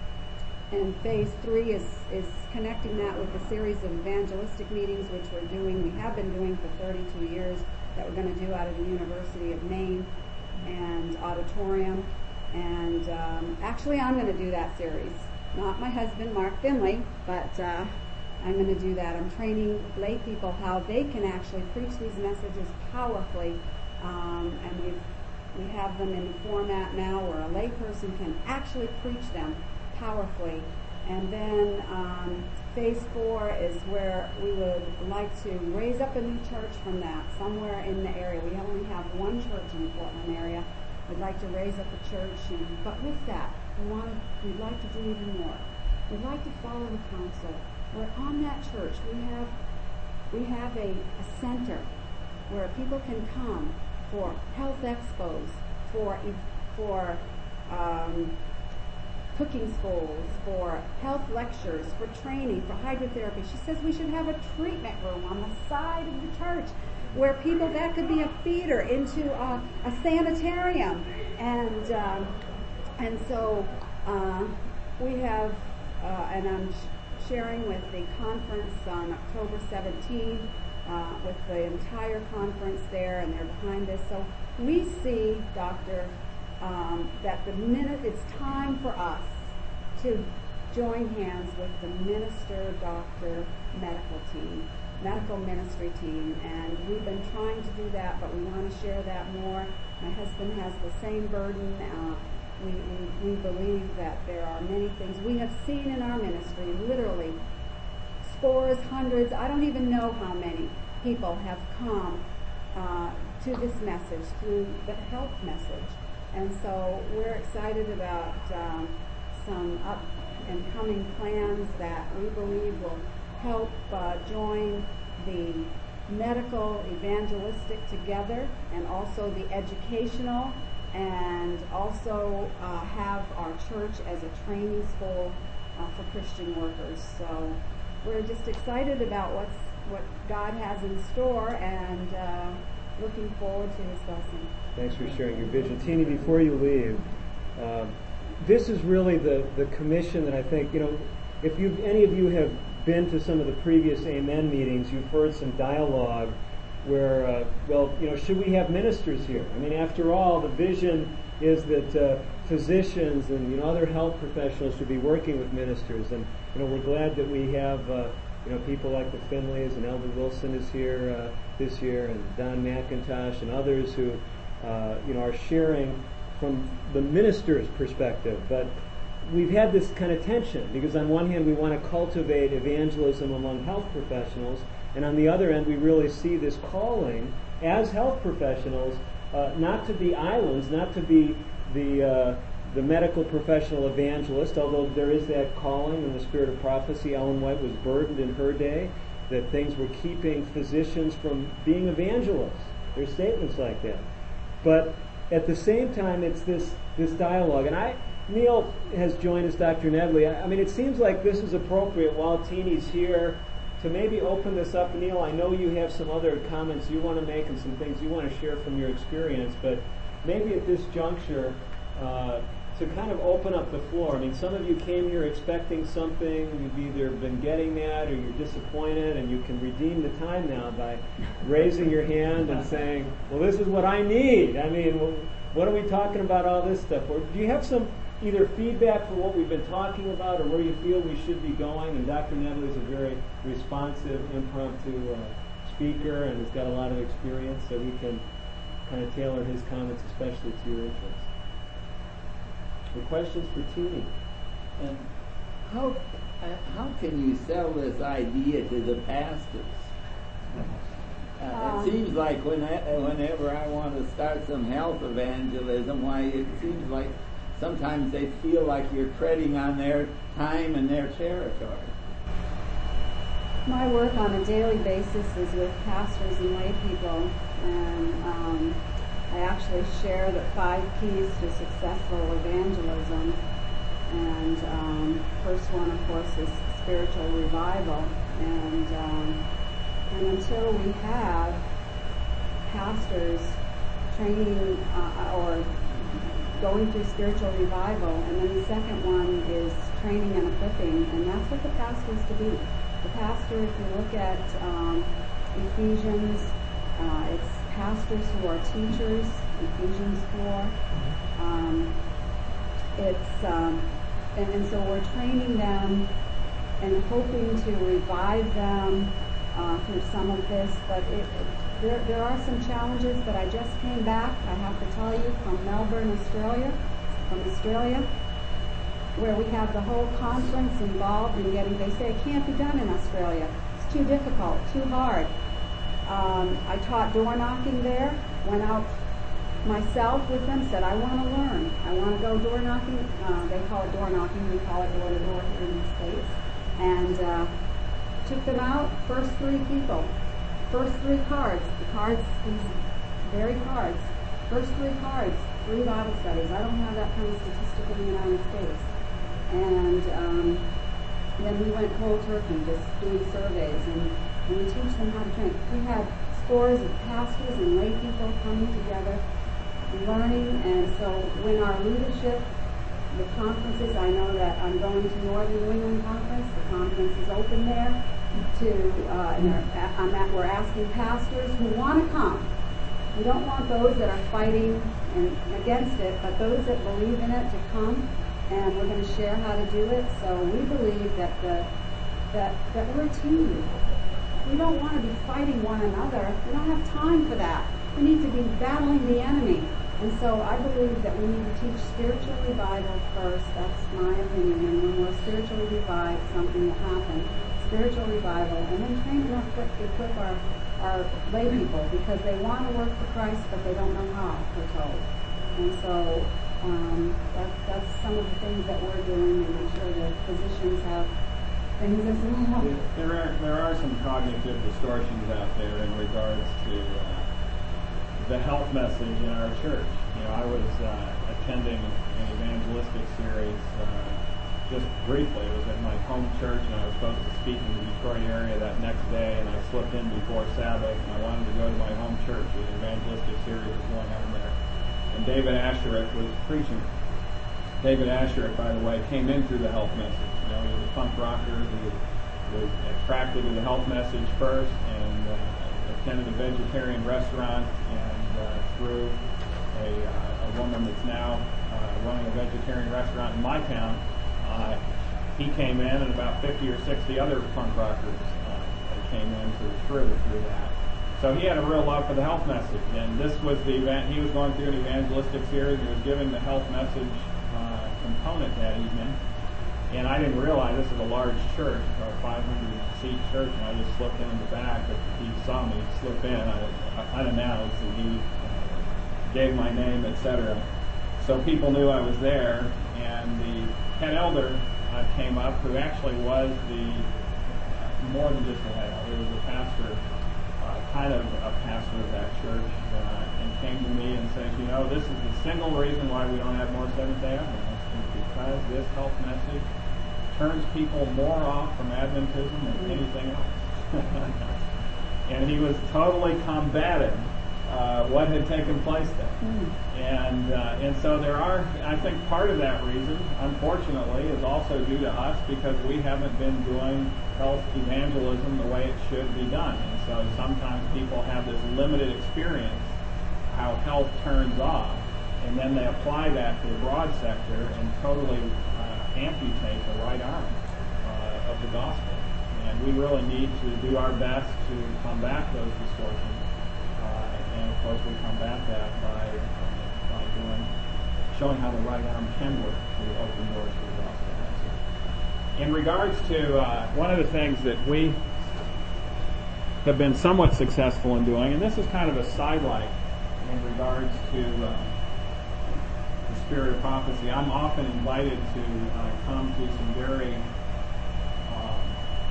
and phase three is, is connecting that with a series of evangelistic meetings, which we're doing, we have been doing for 32 years, that we're going to do out of the University of Maine and auditorium. And um, actually, I'm going to do that series. Not my husband, Mark Finley, but uh, I'm going to do that. I'm training lay people how they can actually preach these messages powerfully. Um, and we've, we have them in the format now where a layperson can actually preach them powerfully. And then um, phase four is where we would like to raise up a new church from that somewhere in the area. We only have one church in the Portland area. We'd like to raise up a church, and, but with that, we want we'd like to do even more. We'd like to follow the counsel. Where on that church we have we have a, a center where people can come for health expos, for for um, cooking schools, for health lectures, for training, for hydrotherapy. She says we should have a treatment room on the side of the church where people, that could be a feeder into a, a sanitarium. And, um, and so uh, we have, uh, and I'm sharing with the conference on October 17th uh, with the entire conference there, and they're behind this. So we see, Doctor, um, that the minute it's time for us to join hands with the minister, doctor, medical team, medical ministry team, and we've been trying to do that, but we want to share that more. My husband has the same burden. Uh, we, we, we believe that there are many things we have seen in our ministry, literally scores, hundreds, I don't even know how many people have come uh, to this message through the health message. And so we're excited about um, some up and coming plans that we believe will help uh, join the medical evangelistic together and also the educational and also uh, have our church as a training school uh, for Christian workers. So we're just excited about what's what God has in store and uh, looking forward to His blessing. Thanks for sharing your vision, Teenie. Before you leave, uh, this is really the the commission that I think you know. If you any of you have been to some of the previous Amen meetings, you've heard some dialogue where, uh, well, you know, should we have ministers here? I mean, after all, the vision is that uh, physicians and you know other health professionals should be working with ministers, and you know we're glad that we have uh, you know people like the Finleys and Elder Wilson is here uh, this year, and Don McIntosh and others who uh, you know are sharing from the minister's perspective, but. We've had this kind of tension because on one hand we want to cultivate evangelism among health professionals, and on the other end, we really see this calling as health professionals uh, not to be islands, not to be the, uh, the medical professional evangelist, although there is that calling in the spirit of prophecy. Ellen White was burdened in her day that things were keeping physicians from being evangelists. There's statements like that. But at the same time, it's this, this dialogue. And I, Neil has joined us, Dr. Nedley. I, I mean, it seems like this is appropriate while Teenie's here to maybe open this up, Neil. I know you have some other comments you want to make and some things you want to share from your experience, but maybe at this juncture, uh, to kind of open up the floor. I mean, some of you came here expecting something, you've either been getting that or you're disappointed, and you can redeem the time now by raising your hand and saying, Well, this is what I need. I mean, what are we talking about all this stuff? Or do you have some either feedback for what we've been talking about or where you feel we should be going. And Dr. Nedley is a very responsive, impromptu uh, speaker and has got a lot of experience, so we can kind of tailor his comments especially to your interests. The questions for Teenie? And how uh, how can you sell this idea to the pastors? Uh, Um, it seems like when I, whenever I want to start some health evangelism, why it seems like sometimes they feel like you're treading on their time and their territory. My work on a daily basis is with pastors and lay people, and um, I actually share the five keys to successful evangelism. And um, first one, of course, is spiritual revival. And um, and until we have pastors training uh, or going through spiritual revival, and then the second one is training and equipping, and that's what the pastor is to be. The pastor, if you look at um, Ephesians, uh, it's pastors who are teachers, Ephesians 4. Um, it's, um, and, and so we're training them and hoping to revive them uh, through some of this, but it, it there, there are some challenges that I just came back, I have to tell you, from Melbourne, Australia, from Australia, where we have the whole conference involved in getting, they say it can't be done in Australia. It's too difficult, too hard. Um, I taught door knocking there, went out myself with them, said, I want to learn. I want to go door knocking. Uh, they call it door knocking, we call it door to door here in the States. And uh, took them out, first three people First three cards, the cards, these very cards, first three cards, three Bible studies. I don't have that kind of statistic in the United States. And um, then we went cold turkey, just doing surveys, and, and we teach them how to drink. We had scores of pastors and lay people coming together, learning, and so when our leadership the conferences, I know that I'm going to Northern New England Conference. The conference is open there to, uh, and they're- we're asking pastors who want to come. We don't want those that are fighting and against it, but those that believe in it to come, and we're going to share how to do it. So we believe that the that that we're a team. We don't want to be fighting one another. We don't have time for that. We need to be battling the enemy. And so I believe that we need to teach spiritual revival first. That's my opinion. And when we're spiritually revived, something will happen. Spiritual revival, and then train and equip, equip our our lay people because they want to work for Christ, but they don't know how. We're told. And so um, that, that's some of the things that we're doing, and make sure the physicians have things as well. There are, there are some cognitive distortions out there in regards to uh, the health message in our church. You know, I was uh, attending an evangelistic series uh, just briefly. It was at my home church, and I was supposed to speak in the Detroit area that next day, and I slipped in before Sabbath, and I wanted to go to my home church. An evangelistic series was going on there, and David Asscherick was preaching. David Asscherick, by the way, came in through the health message. You know, he was a punk rocker who was attracted to the health message first, and uh, attended a vegetarian restaurant, and uh, through a, uh, a woman that's now uh, running a vegetarian restaurant in my town, uh, he came in, and about 50 or 60 other punk rockers uh, came in through, through through that. So he had a real love for the health message, and this was the event. He was going through an evangelistic series. He was giving the health message uh, component that evening, and I didn't realize this is a large church, a 500 seat church, and I just slipped in in the back. But he saw me slip in I, I, unannounced, and he uh, gave my name, etc. So people knew I was there, and the head elder uh, came up, who actually was the uh, more than just a head elder, he was a pastor uh, kind of a pastor of that church uh, and came to me and says, you know, this is the single reason why we don't have more Seventh Day Adventists is because this health message turns people more off from Adventism than anything else. [LAUGHS] and he was totally combating uh, what had taken place there. And uh, and so there are, I think, part of that reason, unfortunately, is also due to us because we haven't been doing health evangelism the way it should be done. And so sometimes people have this limited experience how health turns off, and then they apply that to the broad sector and totally uh, amputate the right arm uh, of the gospel. And we really need to do our best to combat those distortions. Course, we combat that by uh, by doing showing how the right arm can work to open doors for the gospel. In regards to uh, one of the things that we have been somewhat successful in doing, and this is kind of a sidelight in regards to uh, the spirit of prophecy. I'm often invited to uh, come to some very, um,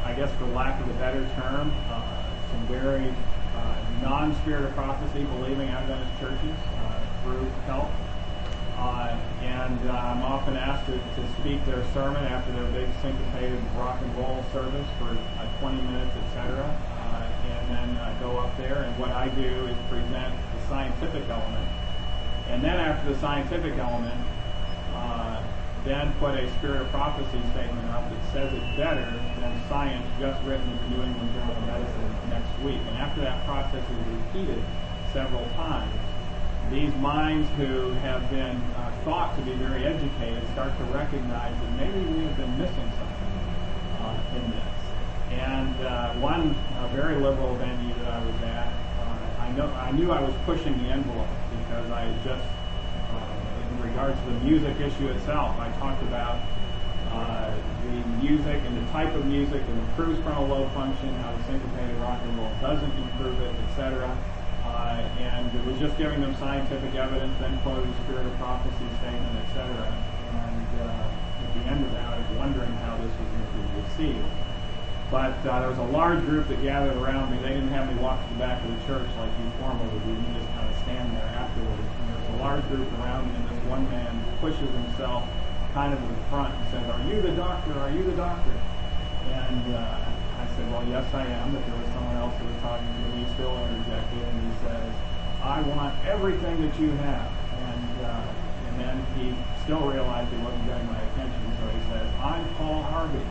I guess for lack of a better term, uh, some very non-spirit of prophecy believing Adventist churches uh, through health. Uh, and uh, I'm often asked to, to speak their sermon after their big syncopated rock and roll service for uh, 20 minutes, etc. And then uh, go up there, and what I do is present the scientific element. And then after the scientific element, then put a spirit of prophecy statement up that says it better than science just written in the New England Journal of Medicine next week. And after that process is repeated several times, these minds who have been uh, thought to be very educated start to recognize that maybe we have been missing something uh, in this. And uh, one very liberal venue that I was at, uh, I know I knew I was pushing the envelope because I just, uh, in regards to the music issue itself, I talked about uh, the music and the type of music that improves frontal lobe function, how the syncopated rock and roll doesn't improve it, etc. Uh, and it was just giving them scientific evidence, then the spirit of prophecy statement, etc. And uh, at the end of that, I was wondering how this was going to be received. But uh, there was a large group that gathered around me. They didn't have me walk to the back of the church like you formally do. You just kind of stand there afterwards. And there's a large group around me, and this one man pushes himself kind of the front and says, "Are you the doctor? Are you the doctor?" And uh, I said, "Well, yes, I am." But there was someone else who was talking to me, still interjected, and he says, "I want everything that you have." And uh, And then he still realized he wasn't getting my attention, so he says, I'm Paul Harvey.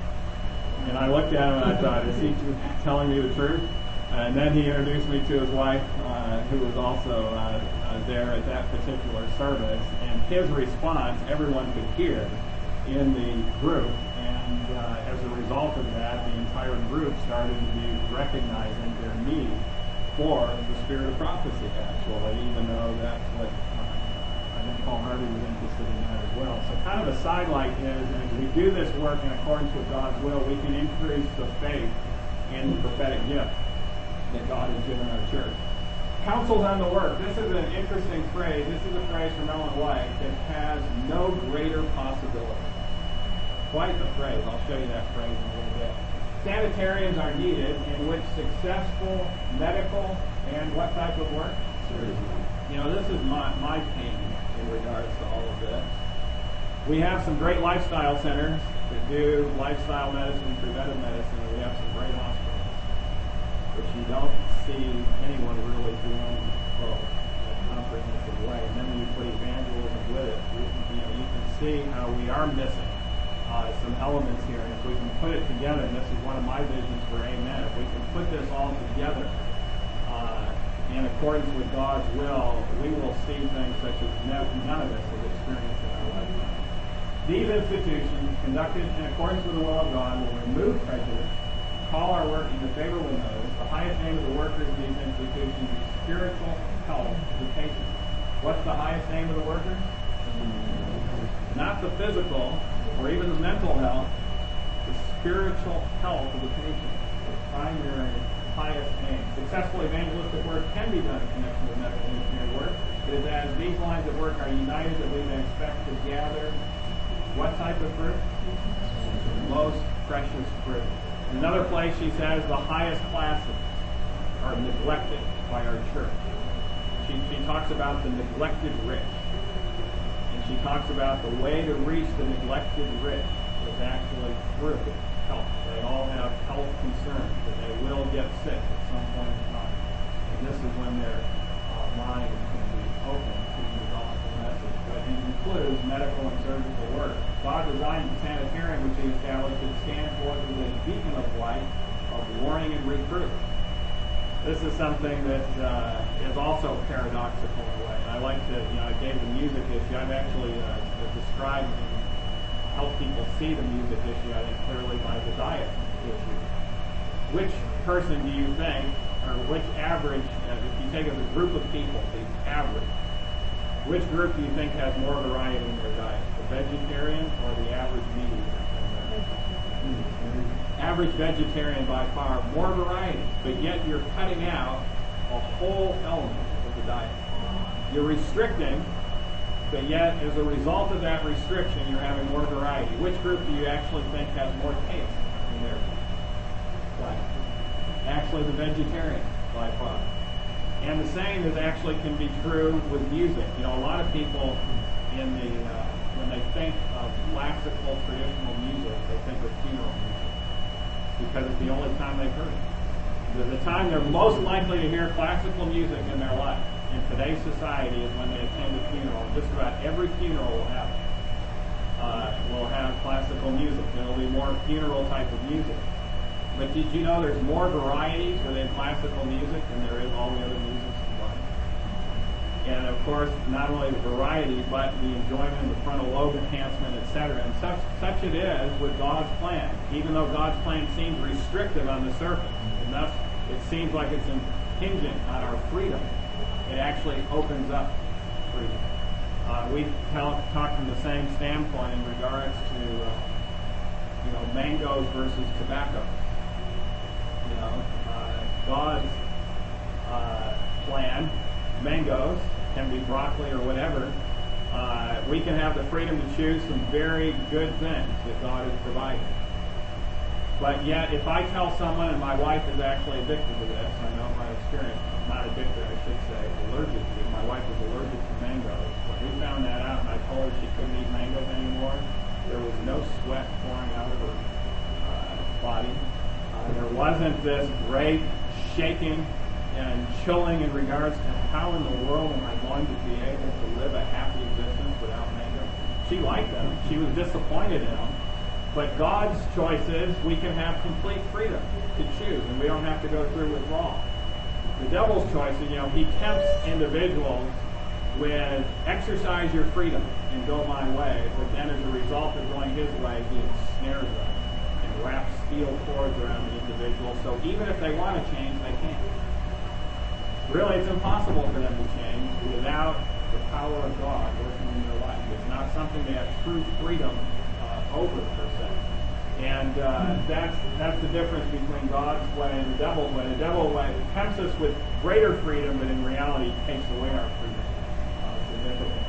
And I looked at him and I thought, is he telling me the truth? And then he introduced me to his wife, uh, who was also uh, uh, there at that particular service. And his response, everyone could hear in the group. And as a result of that, the entire group started to be recognizing their need for the spirit of prophecy, actually, even though that's what uh, I think Paul Harvey was interested in that as well. So kind of a sidelight is, as we do this work in accordance with God's will, we can increase the faith in the prophetic gift that God has given our church. Counsels on the work. This is an interesting phrase. This is a phrase from Ellen White that has no greater possibility. Quite the phrase. I'll show you that phrase in a little bit. Sanitariums are needed in which successful medical and what type of work? You know, this is my, my pain in regards to all of this. We have some great lifestyle centers that do lifestyle medicine, preventive medicine, and we have some great hospitals which you don't see anyone really doing both in a comprehensive way. And then when you put evangelism with it, you, you know, you can see how we are missing uh, some elements here. And if we can put it together, and this is one of my visions for Amen, if we can put this all together uh, in accordance with God's will, we will see things such as no, none of us have experienced in our lifetime. These institutions, conducted in accordance with the will of God, will remove prejudice, call our work into favorable notice. The highest aim of the workers in these institutions is spiritual health of the patient. What's the highest aim of the workers? Not the physical or even the mental health, the spiritual health of the patient. The primary, highest aim. Successful evangelistic work can be done in connection with medical engineering work. It is as these lines of work are united that we may expect to gather what type of fruit? Most precious fruit. Another place, she says the highest classes are neglected by our church. She, she talks about the neglected rich. And she talks about the way to reach the neglected rich is actually through health. They all have health concerns, that they will get sick at some point in time. And this is when their uh, mind can be open to the gospel message. But it includes medical and surgical work. God designed the sanitarium, which he established, to stand forth as a beacon of light, of warning and reproof. This is something that uh, is also paradoxical in a way. And I like to, you know, I gave the music issue. I've actually uh, described and helped people see the music issue, I think, clearly by the diet issue. Which person do you think, or which average, uh, if you take a group of people, the average, which group do you think has more variety in their diet? The vegetarian or the average meat eater? Average vegetarian by far, more variety, but yet you're cutting out a whole element of the diet. You're restricting, but yet as a result of that restriction, you're having more variety. Which group do you actually think has more taste in their diet? Actually, the vegetarian by far. And the same is actually can be true with music. You know, a lot of people in the uh, when they think of classical traditional music, they think of funeral music because it's the only time they've heard it. The, the time they're most likely to hear classical music in their life in today's society is when they attend a funeral. Just about every funeral will have uh, will have classical music. There'll be more funeral type of music. But did you know there's more varieties within classical music than there is all the other combined? And of course, not only the variety, but the enjoyment, of the frontal lobe enhancement, etc. And such, such it is with God's plan. Even though God's plan seems restrictive on the surface, and thus it seems like it's impingent on our freedom, it actually opens up freedom. Uh, we talk from the same standpoint in regards to, uh, you know, mangoes versus tobacco. You know, uh, God's uh, plan, mangoes, can be broccoli or whatever. Uh, we can have the freedom to choose some very good things that God has provided. But yet, if I tell someone, and my wife is actually addicted to this, I know my experience, not addicted, I should say, allergic to. My wife was allergic to mangoes. When we found that out and I told her she couldn't eat mangoes anymore, there was no sweat pouring out of her uh, body. Uh, there wasn't this great shaking and chilling in regards to how in the world am I going to be able to live a happy existence without Mangum. She liked them. She was disappointed in them. But God's choice is we can have complete freedom to choose, and we don't have to go through withdrawal. The devil's choice is, you know, he tempts individuals with exercise your freedom and go my way, but then as a result of going his way, he ensnares them and wraps steel cords around the individual. So even if they want to change, they can't. Really, it's impossible for them to change without the power of God working in their life. It's not something they have true freedom uh, over, per se. And uh, that's that's the difference between God's way and the devil's way. The devil's way tempts us with greater freedom, but in reality takes away our freedom uh, significantly.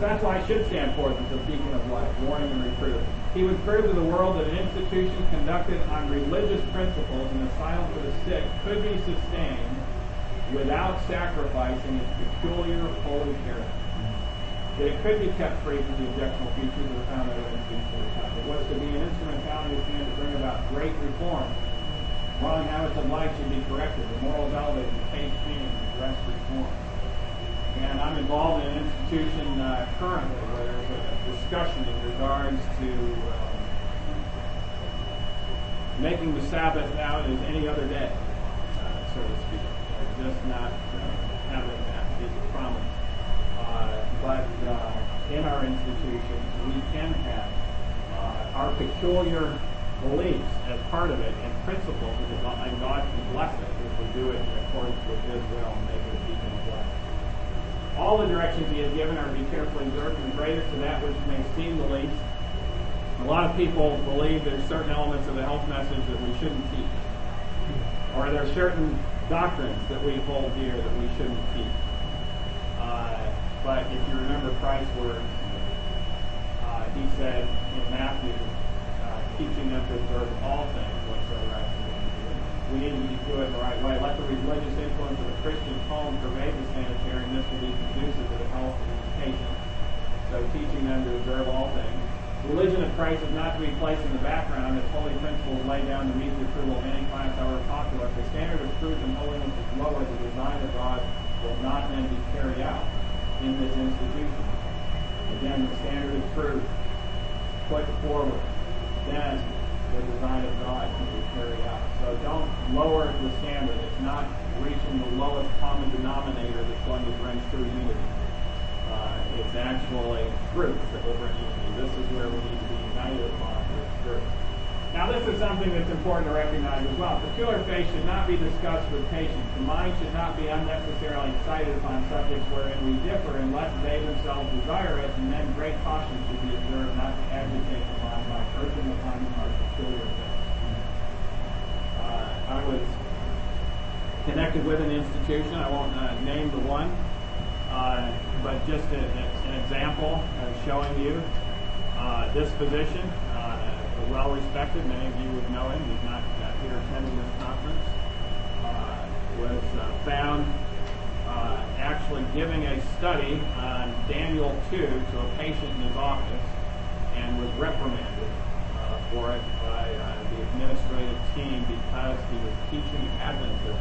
That's why I should stand forth as a beacon of light, warning and reproof. He would prove to the world that an institution conducted on religious principles and asylum for the sick could be sustained without sacrificing its peculiar holy character. That it could be kept free from the objectionable features of the found evidence for the time. It was to be an instrumentality of hand to bring about great reform. Wrong habits of life should be corrected, the morals elevated, the taste changed, and dress reformed. And I'm involved in an institution uh, currently where there's a discussion in regards to um, making the Sabbath out as any other day, uh, so to speak. Just not uh, having that be the promise. Uh, but uh, in our institutions, we can have our peculiar beliefs as part of it and principles, and God can bless it if we do it in accordance with His will and make it a beacon of light. All the directions he has given are to be carefully observed, and greatest to that which may seem the least. A lot of people believe there's certain elements of the health message that we shouldn't teach. Or there are certain doctrines that we hold dear that we shouldn't teach. Uh, but if you remember Christ's words, uh, he said in Matthew, uh, teaching them to observe all things whatsoever I command you. we need to do it the right way. Let the religious influence of the Christian home pervade the sanitary, and this will be conducive to the health of the patient. So teaching them to observe all things. Religion of Christ is not to be placed in the background. Its holy principles laid down to meet the approval of any class, however popular. The standard of truth and holiness is lower, the design of God will not then be carried out in this institution. Again, the standard of truth put forward. Then the design of God can be carried out. So don't lower the standard. It's not reaching the lowest common denominator that's going to bring true unity. Uh, it's actually truth that will bring unity. This is where we need to be united upon this. Now, this is something that's important to recognize as well. Peculiar faith should not be discussed with patients. The mind should not be unnecessarily excited upon subjects wherein we differ unless they themselves desire it, and then great caution should be observed not to agitate the mind by urging upon them our peculiar faith. Uh, I was connected with an institution. I won't uh, name the one, uh, but just a, a, an example of showing you uh, this position. Uh, well respected. Many of you would know him. He's not uh, here attending this conference. Uh, was found actually giving a study on Daniel 2 to a patient in his office and was reprimanded for it by the administrative team because he was teaching Adventism.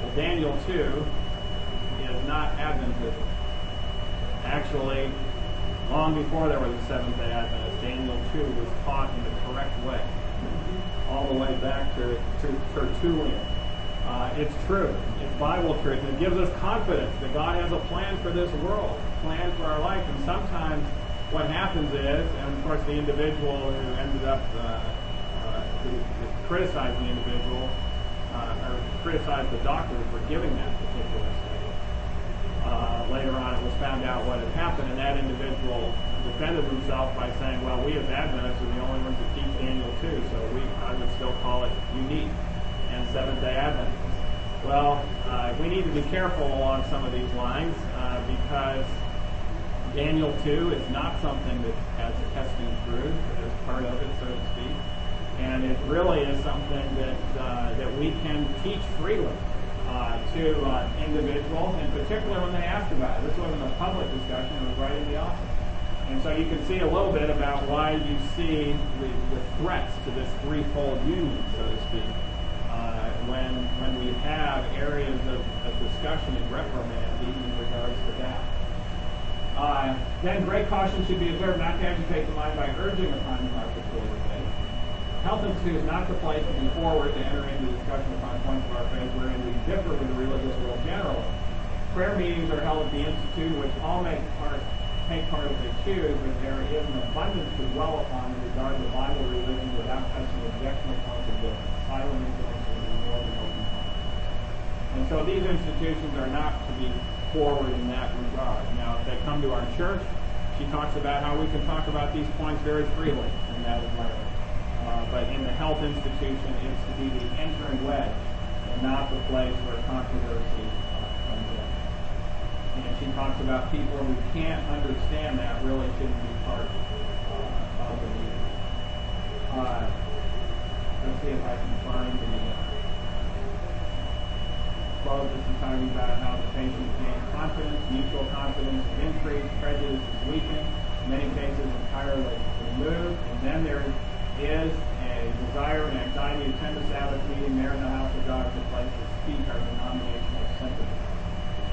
Well, Daniel 2 is not Adventism. Actually, long before there was a Seventh day Adventist, Daniel 2 was taught in the correct way, all the way back to, to Tertullian. Uh, it's true. It's Bible truth. And it gives us confidence that God has a plan for this world, plan for our life. And sometimes what happens is, and of course the individual who ended up uh, uh, who, who criticized the individual uh, or criticized the doctor for giving that particular later on, it was found out what had happened, and that individual defended himself by saying, "Well, we as Adventists are the only ones that teach Daniel 2, so we I would still call it unique and Seventh Day Adventist." Well, uh, we need to be careful along some of these lines uh, because Daniel 2 is not something that has a testing through as part of it, so to speak. And it really is something that, uh, that we can teach freely uh, to uh, individuals, in particular when they asked about it. This wasn't a public discussion, it was right in the office. And so you can see a little bit about why you see the, the threats to this threefold union, so to speak, uh, when, when we have areas of, of discussion and reprimand even in regards to that. Uh, then great caution should be observed not to agitate the mind by urging upon the mark of forward Health Institute is not the place to be forward to enter into discussion upon points of our faith wherein we differ with the religious world generally. Prayer meetings are held at the Institute, which all make part, take part as they choose, but there is an abundance to dwell upon in regard to Bible religion without touching objectionable points of difference, silent influences, and more than open. And so these institutions are not to be forward in that regard. Now, if they come to our church, she talks about how we can talk about these points very freely in that environment. Uh, but in the health institution, it's to be the entering wedge and not the place where controversy uh, comes in. And she talks about people who can't understand that really shouldn't be part uh, of the meeting. Uh, let's see if I can find the uh, quote. This is talking about how the patient gain confidence, mutual confidence is increased, prejudice is weakened, in many cases entirely removed, and then there is a desire and anxiety to attend a Sabbath meeting there in the house of God as a place to speak our denominational sympathy.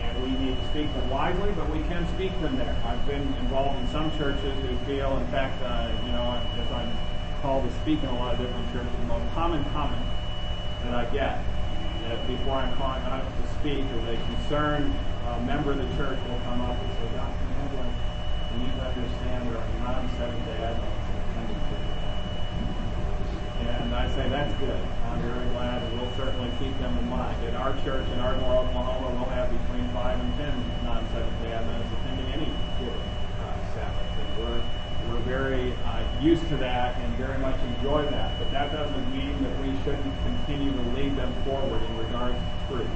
And we need to speak them wisely, but we can speak them there. I've been involved in some churches who feel, in fact, uh, you know, as I'm called to speak in a lot of different churches, the most common comment that I get that before I'm calling up to speak is a concerned uh, member of the church will come up and say, Dr. Hamblin, you need to understand there are non-Seventh day Adventists. And I say, that's good. I'm very glad, and we'll certainly keep them in mind. At our church in Ardmore, Oklahoma, we'll have between five and ten non-Seventh day Adventists attending any given uh, Sabbath. And we're, we're very uh, used to that and very much enjoy that. But that doesn't mean that we shouldn't continue to lead them forward in regards to truth.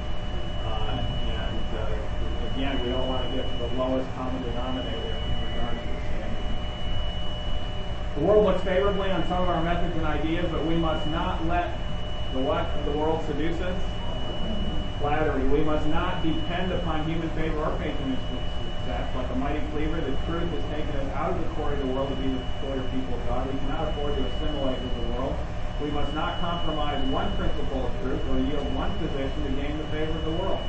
Uh, and uh, again, we don't want to get to the lowest common denominator in regards to the standard. The world looks favorably on some of our methods and ideas, but we must not let the what of the world seduce us? Flattery. We must not depend upon human favor or patronage success. Like a mighty cleaver, the truth has taken us out of the core of the world to be the peculiar people of God. We cannot afford to assimilate with the world. We must not compromise one principle of truth or yield one position to gain the favor of the world.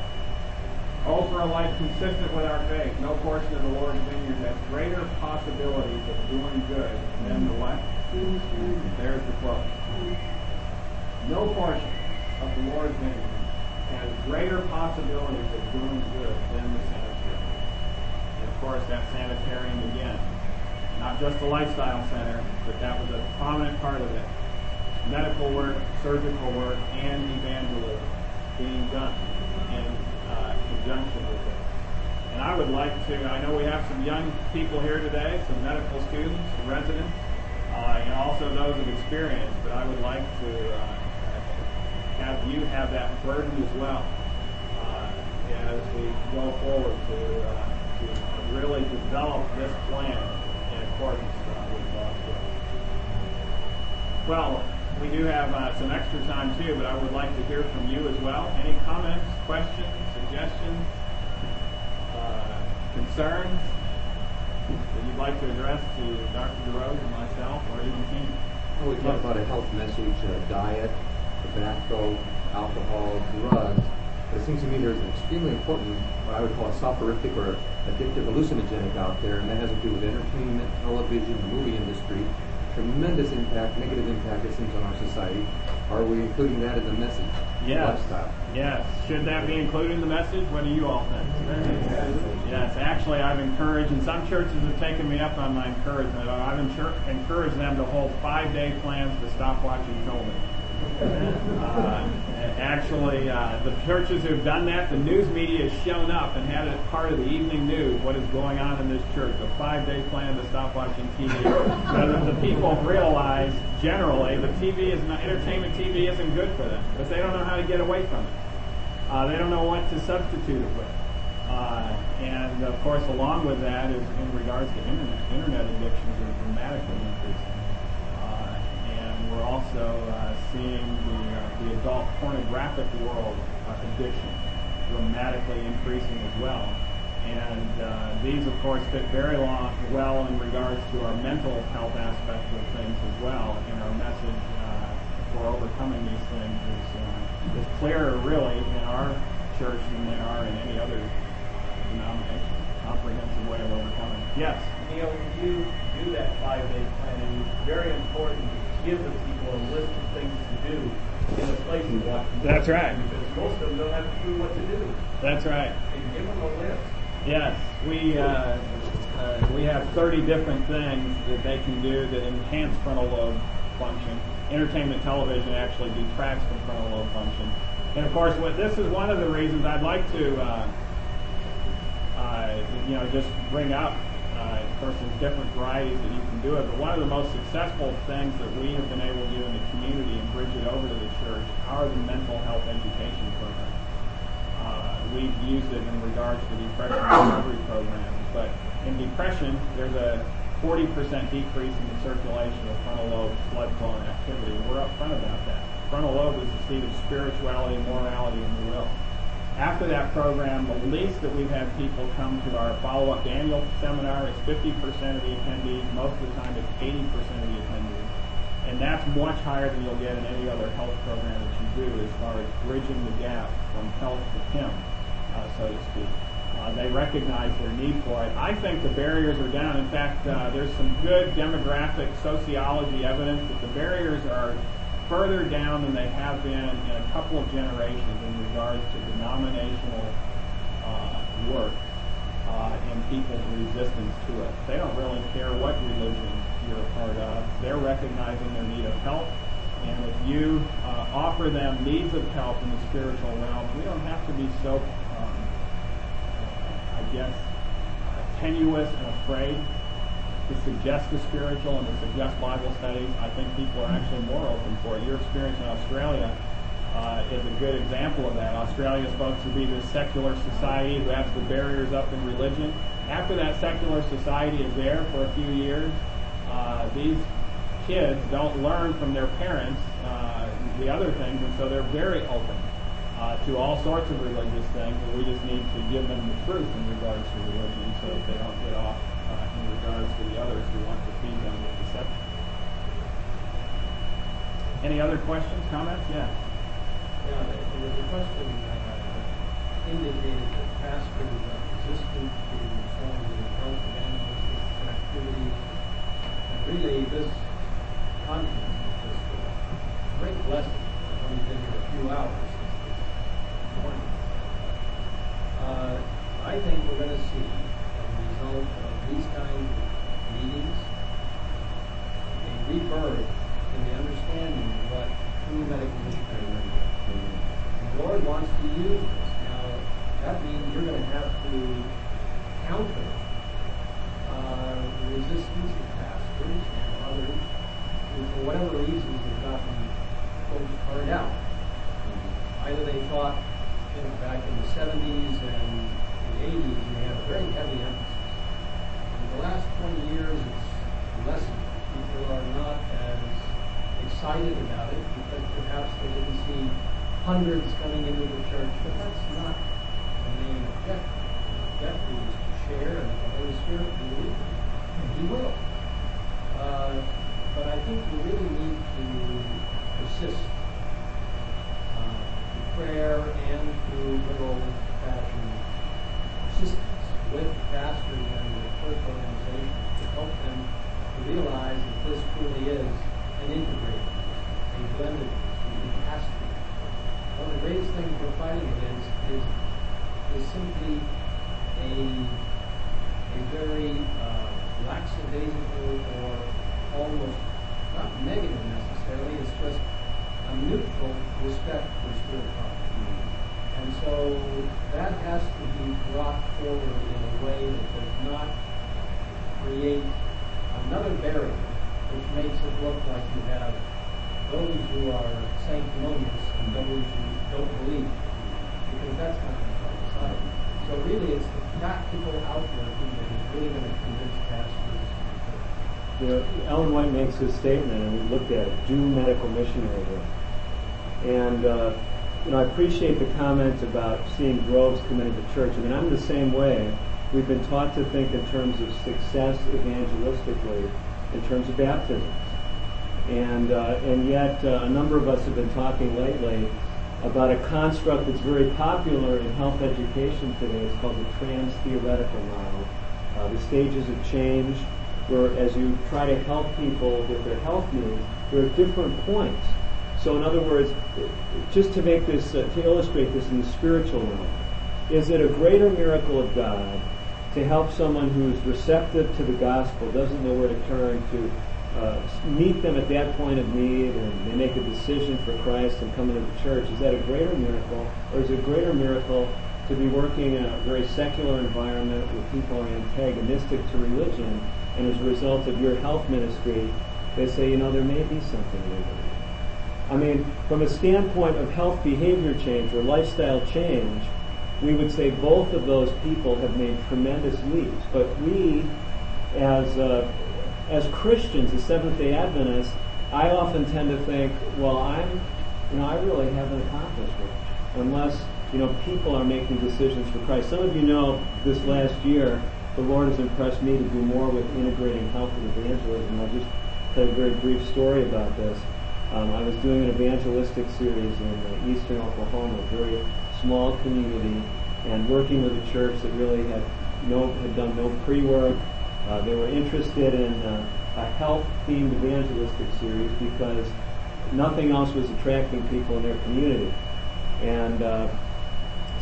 Oh, for a life consistent with our faith. No portion of the Lord's vineyard has greater possibilities of doing good than the what? There's the quote. No portion of the Lord's vineyard has greater possibilities of doing good than the sanitarium. And of course, that sanitarium again, not just a lifestyle center, but that was a prominent part of it. Medical work, surgical work, and evangelism being done uh, conjunction with it. And I would like to, I know we have some young people here today, some medical students, some residents, uh, and also those of experience, but I would like to uh, have you have that burden as well uh, as we go forward to, uh, to really develop this plan in accordance uh, with God's will. Well, we do have uh, some extra time too, but I would like to hear from you as well. Any comments, questions, suggestions, uh, concerns that you'd like to address to Dr. DeRose and myself or even King? Well, we talk about a health message, uh, diet, tobacco, alcohol, drugs. But it seems to me there's an extremely important, what I would call a soporific or addictive hallucinogenic out there, and that has to do with entertainment, television, the movie industry. Tremendous impact, negative impact, it seems, on our society. Are we including that in the message? Yes. Lifestyle. Yes. Should that be included in the message? What do you all think? Yes. Actually, I've encouraged, and some churches have taken me up on my encouragement. I've encouraged them to hold five-day plans to stop watching television. Uh, [LAUGHS] actually, uh, the churches who've done that, the news media has shown up and had it part of the evening news. What is going on in this church? A five-day plan to stop watching TV. [LAUGHS] so the people realize generally the TV is not entertainment. TV isn't good for them because they don't know how to get away from it. Uh, they don't know what to substitute it with. Uh, and of course, along with that is in regards to internet. Internet addictions are dramatically increasing. Uh, and we're also uh, seeing the, uh, the adult pornographic world uh, addiction dramatically increasing as well. And uh, these, of course, fit very long, well in regards to our mental health aspect of things as well And our message uh, for overcoming these things is, uh, is clearer, really, in our church than they are in any other denomination. Comprehensive way of overcoming. Yes. Neil, you do that five-day planning, it's very important give the people a list of things to do in the places you want That's right. Because most of them don't have a clue what to do. That's right. And give them a list. Yes, we uh, uh, we have 30 different things that they can do that enhance frontal lobe function. Entertainment television actually detracts from frontal lobe function. And of course, what this is one of the reasons I'd like to uh, uh, you know just bring up. Uh, of course, there's different varieties that you can do it, but one of the most successful things that we have been able to do in the community and bridge it over to the church are the mental health education programs. Uh, we've used it in regards to depression recovery programs. But in depression, there's a 40% decrease in the circulation of frontal lobe blood flow and activity. We're upfront about that. Frontal lobe is the seat of spirituality, morality, and the will. After that program, the least that we've had people come to our follow-up annual seminar is 50% of the attendees. Most of the time, it's 80% of the attendees. And that's much higher than you'll get in any other health program that you do as far as bridging the gap from health to Kim, uh, so to speak. Uh, they recognize their need for it. I think the barriers are down. In fact, uh, there's some good demographic sociology evidence that the barriers are further down than they have been in a couple of generations in regards to denominational uh, work uh, and people's resistance to it. They don't really care what religion you're a part of. They're recognizing their need of help. And if you uh, offer them needs of help in the spiritual realm, we don't have to be so, um, I guess, tenuous and afraid to suggest the spiritual and to suggest Bible studies. I think people are actually more open for it. Your experience in Australia uh, is a good example of that. Australia is supposed to be this secular society who has the barriers up in religion. After that secular society is there for a few years, uh, these kids don't learn from their parents uh, the other things, and so they're very open uh, to all sorts of religious things, and we just need to give them the truth in regards to religion so that they don't get off uh, in regards to the others who want to feed them with deception. Any other questions, comments? Yeah. Yeah, there was a question uh, indicated that pastors are resistant to some of the health evangelistic activities. And really, this conference is just a great blessing. I've only been here a few hours since this morning. Uh, I think we're going to see, a result of these kinds of meetings, a rebirth in the understanding of what true medical missionary work is. And the Lord wants to use this. Now, that means you're going to have to counter uh, the resistance of pastors and others who, for whatever reasons, have gotten folks burned out. Either they thought, you know, back in the 70s and the 80s, we had a very heavy emphasis. In the last 20 years, it's lessened. People are not as excited about it because perhaps they didn't see hundreds coming into the church, but that's not the main objective. The objective is to share and the Holy Spirit will lead them. And He will. Uh, but I think we really need to persist uh, through prayer and through good old-fashioned persistence with pastors and with church organizations to help them to realize that this truly is an integrated, a blended, it has to be. One of the greatest things we're fighting against is is simply a a very uh, lackadaisical or almost not negative necessarily. It's just a neutral respect for spirituality. And so that has to be brought forward in a way that does not create another barrier which makes it look like you have those who are sanctimonious and those who don't believe. Because that's not going to help society. So really it's the practical outworking that is really going to convince pastors. You know, Ellen White makes this statement, and we looked at it, do medical missionary work. And, uh, you know, I appreciate the comment about seeing groves come to church. I mean, I'm the same way. We've been taught to think in terms of success evangelistically, in terms of baptisms. And, uh, and yet, uh, a number of us have been talking lately about a construct that's very popular in health education today. It's called the trans-theoretical model. Uh, the stages of change, where as you try to help people with their health needs, there are different points. So in other words, just to make this, uh, to illustrate this in the spiritual realm, is it a greater miracle of God to help someone who's receptive to the gospel, doesn't know where to turn, to uh, meet them at that point of need and they make a decision for Christ and come into the church? Is that a greater miracle? Or is it a greater miracle to be working in a very secular environment where people are antagonistic to religion and as a result of your health ministry, they say, you know, there may be something in it. I mean, from a standpoint of health behavior change or lifestyle change, we would say both of those people have made tremendous leaps. But we, as uh, as Christians, as Seventh Day Adventists, I often tend to think, well, I'm, you know, I really haven't accomplished much unless you know people are making decisions for Christ. Some of you know this last year, the Lord has impressed me to do more with integrating health and evangelism. I'll just tell you a very brief story about this. Um, I was doing an evangelistic series in uh, eastern Oklahoma, a very small community, and working with a church that really had no had done no pre-work. Uh, they were interested in uh, a health-themed evangelistic series because nothing else was attracting people in their community. And uh,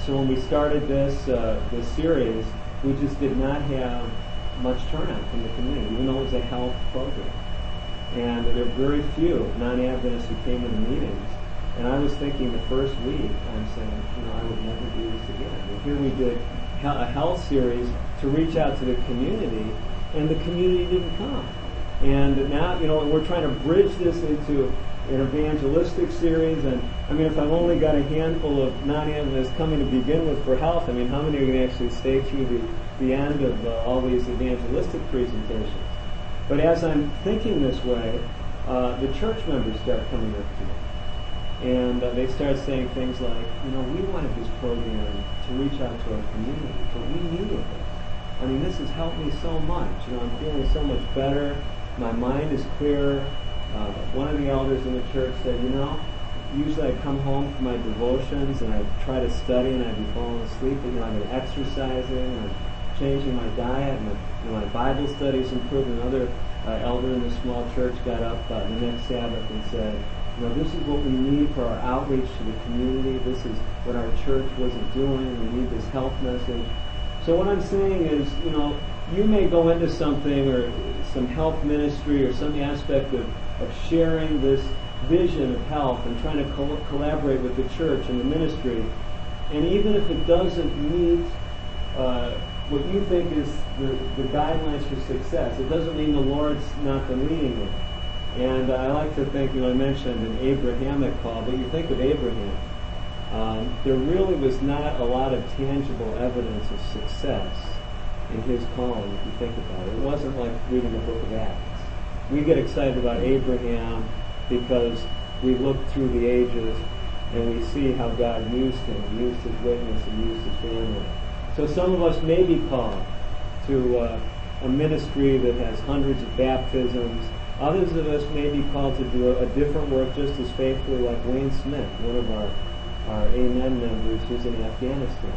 so when we started this uh, this series, we just did not have much turnout from the community, even though it was a health program. And there were very few non-Adventists who came to the meetings. And I was thinking the first week, I'm saying, you know, I would never do this again. And here we did a health series to reach out to the community, and the community didn't come. And now, you know, we're trying to bridge this into an evangelistic series. And I mean, if I've only got a handful of non-Adventists coming to begin with for health, I mean, how many are going to actually stay through the, the end of uh, all these evangelistic presentations? But as I'm thinking this way, uh, the church members start coming up to me. And uh, they start saying things like, you know, we wanted this program to reach out to our community, but we needed it. I mean, this has helped me so much. You know, I'm feeling so much better. My mind is clearer. Uh, one of the elders in the church said, you know, usually I come home from my devotions and I try to study and I'd be falling asleep. But, you know, I've been exercising. I'm changing my diet. My, you know, my Bible studies improved. Another uh, elder in the small church got up uh, the next Sabbath and said, you know, this is what we need for our outreach to the community. This is what our church wasn't doing. We need this health message. So what I'm saying is, you know, you may go into something or some health ministry or some aspect of, of sharing this vision of health and trying to co- collaborate with the church and the ministry. And even if it doesn't meet uh, what you think is the, the guidelines for success. It doesn't mean the Lord's not been leading you. And I like to think, you know, I mentioned an Abrahamic call, but you think of Abraham. Um, there really was not a lot of tangible evidence of success in his calling, if you think about it. It wasn't like reading the book of Acts. We get excited about Abraham because we look through the ages and we see how God used him, used his witness, and used his family. So some of us may be called to uh, a ministry that has hundreds of baptisms. Others of us may be called to do a, a, different work just as faithfully like Wayne Smith, one of our, our AMEN members who's in Afghanistan.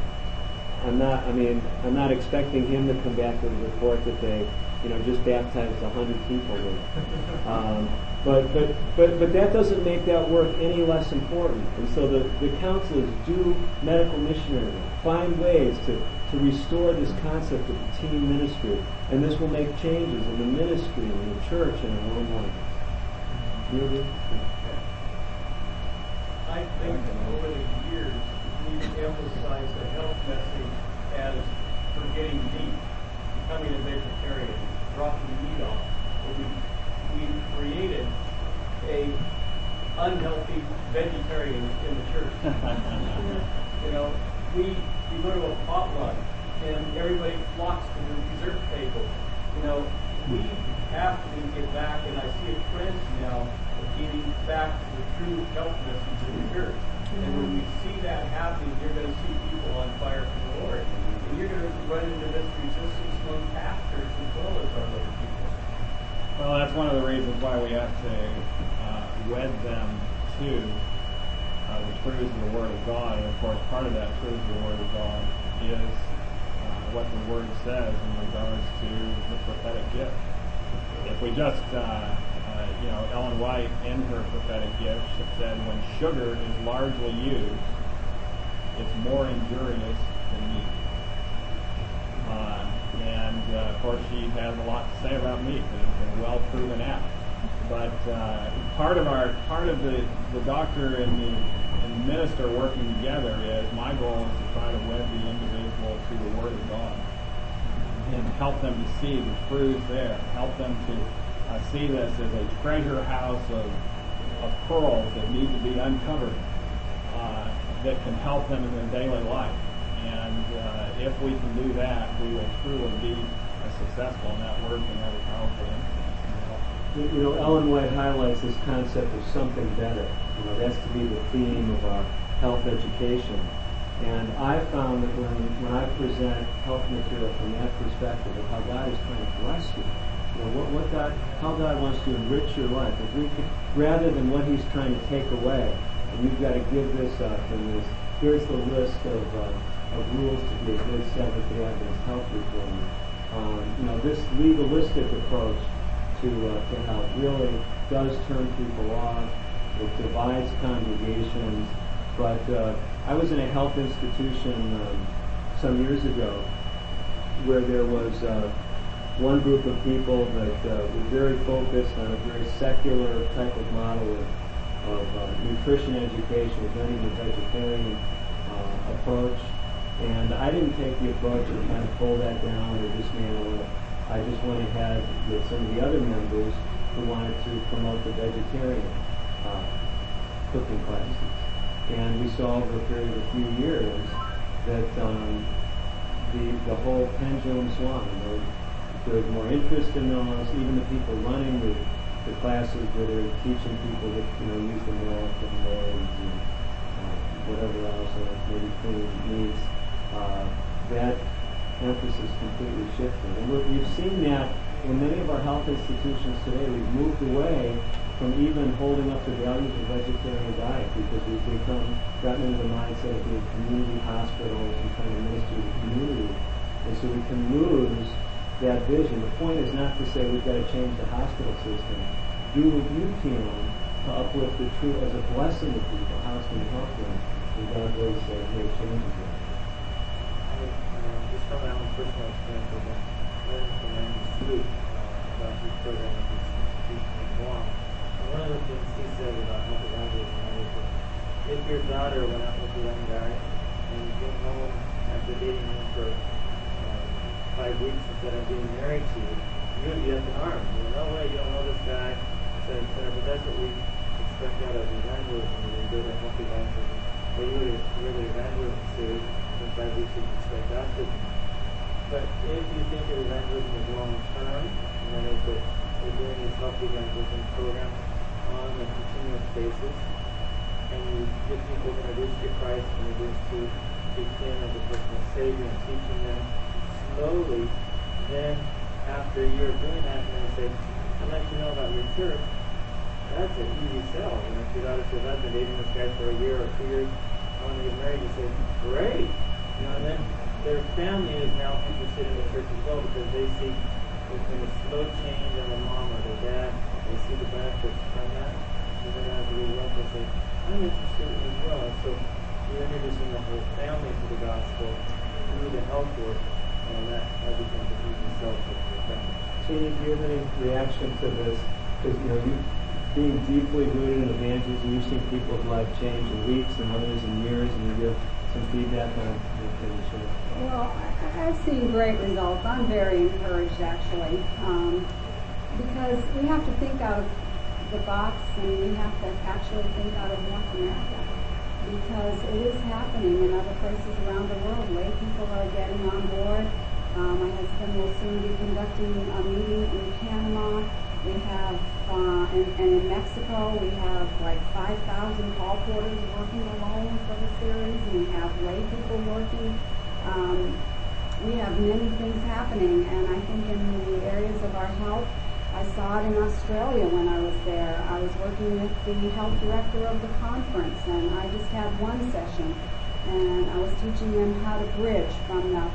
I'm not, I mean, I'm not expecting him to come back with a report that they, you know, just baptized 100 people. With. Um, but, but, but, but that doesn't make that work any less important. And so the, the counsel is do medical missionary work. Find ways to, to restore this concept of the team ministry. And this will make changes in the ministry, in the church, and in our own lives. Really? I think over the years, we've emphasized the health message as forgetting meat, becoming a vegetarian, dropping the meat off. We, we created a unhealthy vegetarian in the church. [LAUGHS] you know, we, we go to a potluck and everybody flocks to the dessert table. You know, we have to get back, and I see a trend now of getting back to the true health message in the church. And when we see that happening, you're going to see people on fire for the Lord. And you're going to run into this resistance among pastors as well as our other people. Well, that's one of the reasons why we have to wed them to uh, the truths of the Word of God. And of course, part of that truth of the Word of God is uh, what the Word says in regards to the prophetic gift. If we just, uh, uh, you know, Ellen White in her prophetic gift said, when sugar is largely used, it's more injurious than meat. Uh, and uh, of course, she has a lot to say about meat that has been well proven out. But uh, part of our part of the, the doctor and the, and the minister working together is my goal is to try to wed the individual to the Word of God and help them to see the truth there, help them to uh, see this as a treasure house of, of pearls that need to be uncovered uh, that can help them in their daily life. And uh, if we can do that, we will truly be uh, successful in that work and have a powerful influence. You know, Ellen White highlights this concept of something better. You know, that's to be the theme of our health education. And I found that when, when I present health material from that perspective of how God is trying to bless you, you know, what, what God, how God wants to enrich your life, if we could, rather than what He's trying to take away, and you've got to give this up, and this, here's the list of, uh, of rules to be a good Seventh-day Adventist health reformer. Um, you know, this legalistic approach to, uh, to health really does turn people off. It divides congregations. But uh, I was in a health institution um, some years ago where there was uh, one group of people that uh, were very focused on a very secular type of model of, of uh, nutrition education, presenting the vegetarian uh, approach. And I didn't take the approach of kind of pull that down or dismantle it. I just went ahead with some of the other members who wanted to promote the vegetarian uh, cooking classes. And we saw over a period of a few years that um, the, the whole pendulum swung. There, there was more interest in those. Even the people running the, the classes where they're teaching people that you know use the milk and eggs and uh, whatever else, or maybe clean meats. Uh, that emphasis completely shifted. And we're, we've seen that in many of our health institutions today. We've moved away from even holding up the values of a vegetarian diet because we've become gotten into the mindset of being community hospitals and trying to minister to the community. And so we can lose that vision. The point is not to say we've got to change the hospital system. Do what you can to uplift the truth as a blessing to people, going to help them. And God will say, make changes there. My own personal experience, been learning from Andy Sloop uh, about his program that he's teaching in Guam. And one of the things he said about health evangelism was that if your daughter went out with a young guy and you came home after dating him for uh, five weeks instead of being married to you, you would be up in arms. You know, no way, you don't know this guy, cetera. But that's what we expect out of evangelism we go to health evangelism. Well, you would you're the evangelism series, in five weeks you expect baptism. But if you think of evangelism as long term, and is that we're doing these health evangelism programs on a continuous basis, and you get people introduced to Christ, introduced to, Him as a personal Savior, and teaching them slowly, then after a year of doing that, and then they say, I'd like to know about your church, that's an easy sell. You if your daughter says, I've been dating this guy for a year or two years, I want to get married, you say, great. You know, and then their family is now interested in the church as well because they see been a slow change in the mom or the dad. They see the benefits from that. And then as a result, they say, I'm interested as well. So you're introducing the whole family to the gospel through the health work, and that, that becomes a easy sell for the family. So you give any reaction to this? Because you know, you being deeply rooted in evangelism, you've seen people's life change in weeks and others in years, and you give some feedback on share. Well, I've seen great results. I'm very encouraged, actually, um, because we have to think out of the box, and we have to actually think out of North America, because it is happening in other places around the world. Lay people are getting on board. Um, my husband will soon be conducting a meeting in Panama. We have, uh, and, and in Mexico, we have like 5,000 colporteurs working alone for the series. We have lay people working. Um, we have many things happening, and I think in the areas of our health, I saw it in Australia when I was there. I was working with the health director of the conference, and I just had one session, and I was teaching them how to bridge from the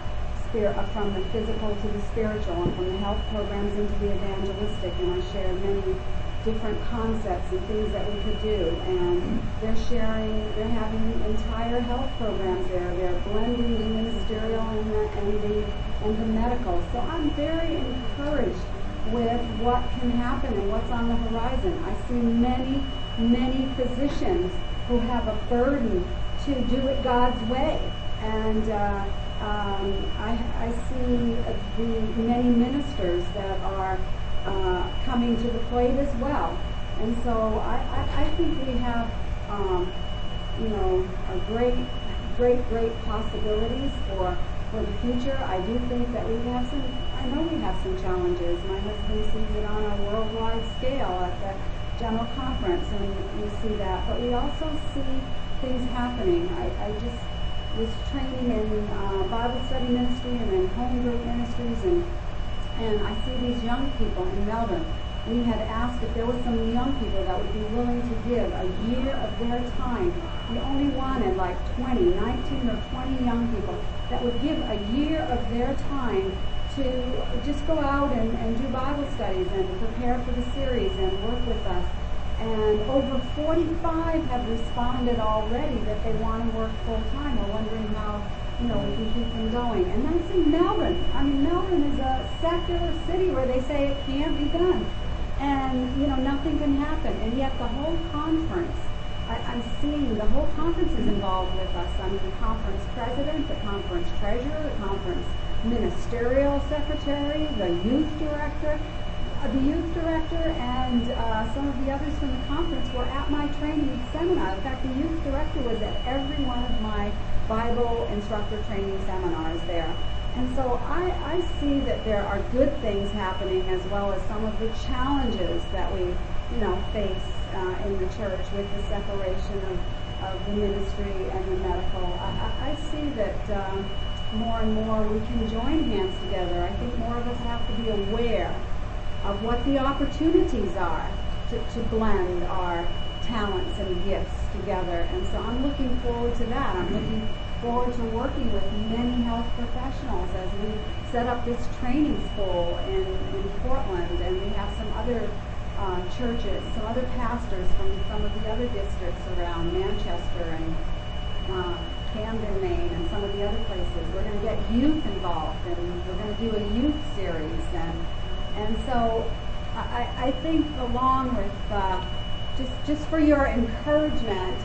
spirit, from the physical to the spiritual, and from the health programs into the evangelistic. And I shared many different concepts and things that we could do. And they're sharing, they're having entire health programs there. They're blending the ministerial and the, and the, and the medical. So I'm very encouraged with what can happen and what's on the horizon. I see many, many physicians who have a burden to do it God's way. And uh, um, I, I see the many ministers that are uh, coming to the plate as well. And so I, I, I think we have, um, you know, a great, great, great possibilities for for the future. I do think that we have some. I know we have some challenges. My husband sees it on a worldwide scale at the general conference, and we see that. But we also see things happening. I, I just was training in uh, Bible study ministry and in home group ministries and and I see these young people in Melbourne. We had asked if there were some young people that would be willing to give a year of their time. We only wanted like 20, 19 or 20 young people that would give a year of their time to just go out and, and do Bible studies and prepare for the series and work with us. And over 45 have responded already that they want to work full time. We're wondering how you know, we can keep them going. And that's in Melbourne. I mean, Melbourne is a secular city where they say it can't be done. And, you know, nothing can happen. And yet the whole conference, I, I'm seeing the whole conference is involved with us. I'm the conference president, the conference treasurer, the conference ministerial secretary, the youth director. Uh, the youth director and uh, some of the others from the conference were at my training seminar. In fact, the youth director was at every one of my Bible instructor training seminars there. And so I, I see that there are good things happening as well as some of the challenges that we, you know, face uh, in the church with the separation of, of the ministry and the medical. I, I, I see that um, more and more we can join hands together. I think more of us have to be aware of what the opportunities are to, to blend our talents and gifts together. And so I'm looking forward to that. I'm looking forward to working with many health professionals as we set up this training school in, in Portland. And we have some other uh, churches, some other pastors from some of the other districts around Manchester and uh, Camden, Maine, and some of the other places. We're going to get youth involved, and we're going to do a youth series. And and so I, I think along with uh, just, just for your encouragement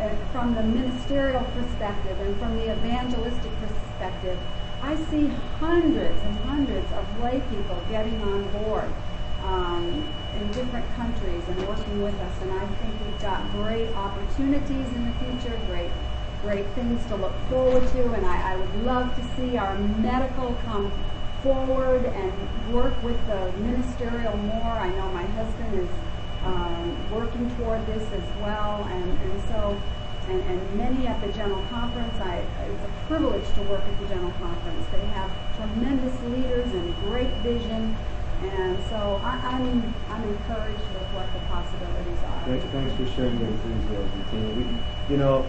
uh, from the ministerial perspective and from the evangelistic perspective, I see hundreds and hundreds of lay people getting on board um, in different countries and working with us. And I think we've got great opportunities in the future, great great things to look forward to. And I, I would love to see our medical come forward and work with the ministerial more. I know my husband is um, working toward this as well, and, and so, and, and many at the General Conference, I, it's a privilege to work at the General Conference. They have tremendous leaders and great vision, and so I, I'm, I'm encouraged with what the possibilities are. Thanks, thanks for sharing your enthusiasm, Teenie. We, you know,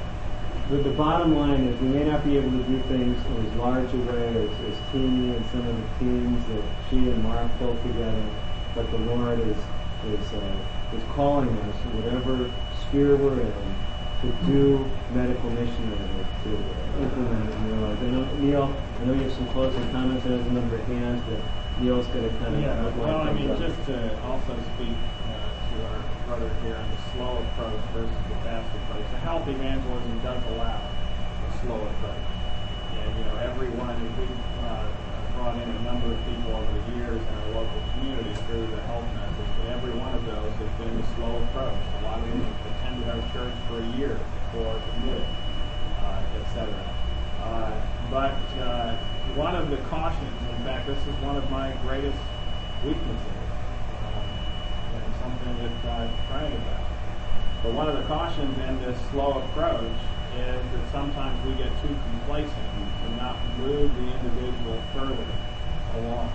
the, the bottom line is we may not be able to do things in as large a way as, as Teenie and some of the teams that she and Mark pulled together, but the Lord is is uh, is calling us, whatever sphere we're in, to do medical missionary work, to implement it in life. I know, Neil, I know you have some closing comments. There's a number of hands, but Neil's going to kind of Yeah, well, I mean, up. just to also speak brother here on the slow approach versus the fast approach. The health evangelism does allow a slow approach. And, you know, everyone, we've uh, brought in a number of people over the years in our local community through the health message, and every one of those has been the slow approach. A lot of them have attended our church for a year before committing, uh, et cetera. Uh, but uh, one of the cautions, in fact, this is one of my greatest weaknesses, something that I'm praying about. But one of the cautions in this slow approach is that sometimes we get too complacent and not move the individual further along.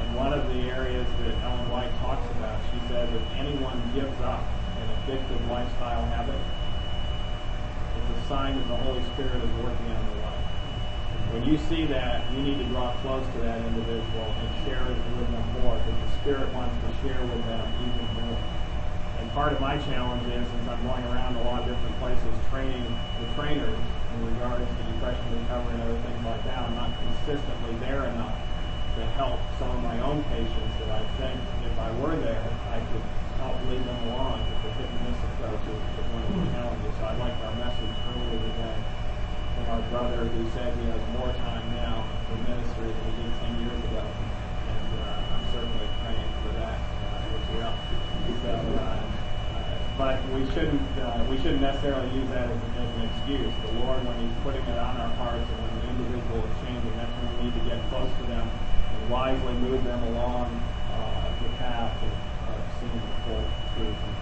And one of the areas that Ellen White talks about, she says if anyone gives up an addictive lifestyle habit, it's a sign that the Holy Spirit is working on life. When you see that, you need to draw close to that individual and share it with them more because the Spirit wants to share with them even more. And part of my challenge is, since I'm going around a lot of different places training the trainers in regards to depression recovery and other things like that, I'm not consistently there enough to help some of my own patients that I think if I were there, I could help lead them along. But the hit and miss approach is, one of the challenges. So I like our message earlier today from our brother who said he has more time now for ministry than he did 10 years ago. And uh, I'm certainly praying for that uh, as well. So, uh, uh, but we shouldn't uh, we shouldn't necessarily use that as, as an excuse. The Lord, when He's putting it on our hearts and when the individual is changing, that's when we need to get close to them and wisely move them along uh, the path of, of seeing the full truth and.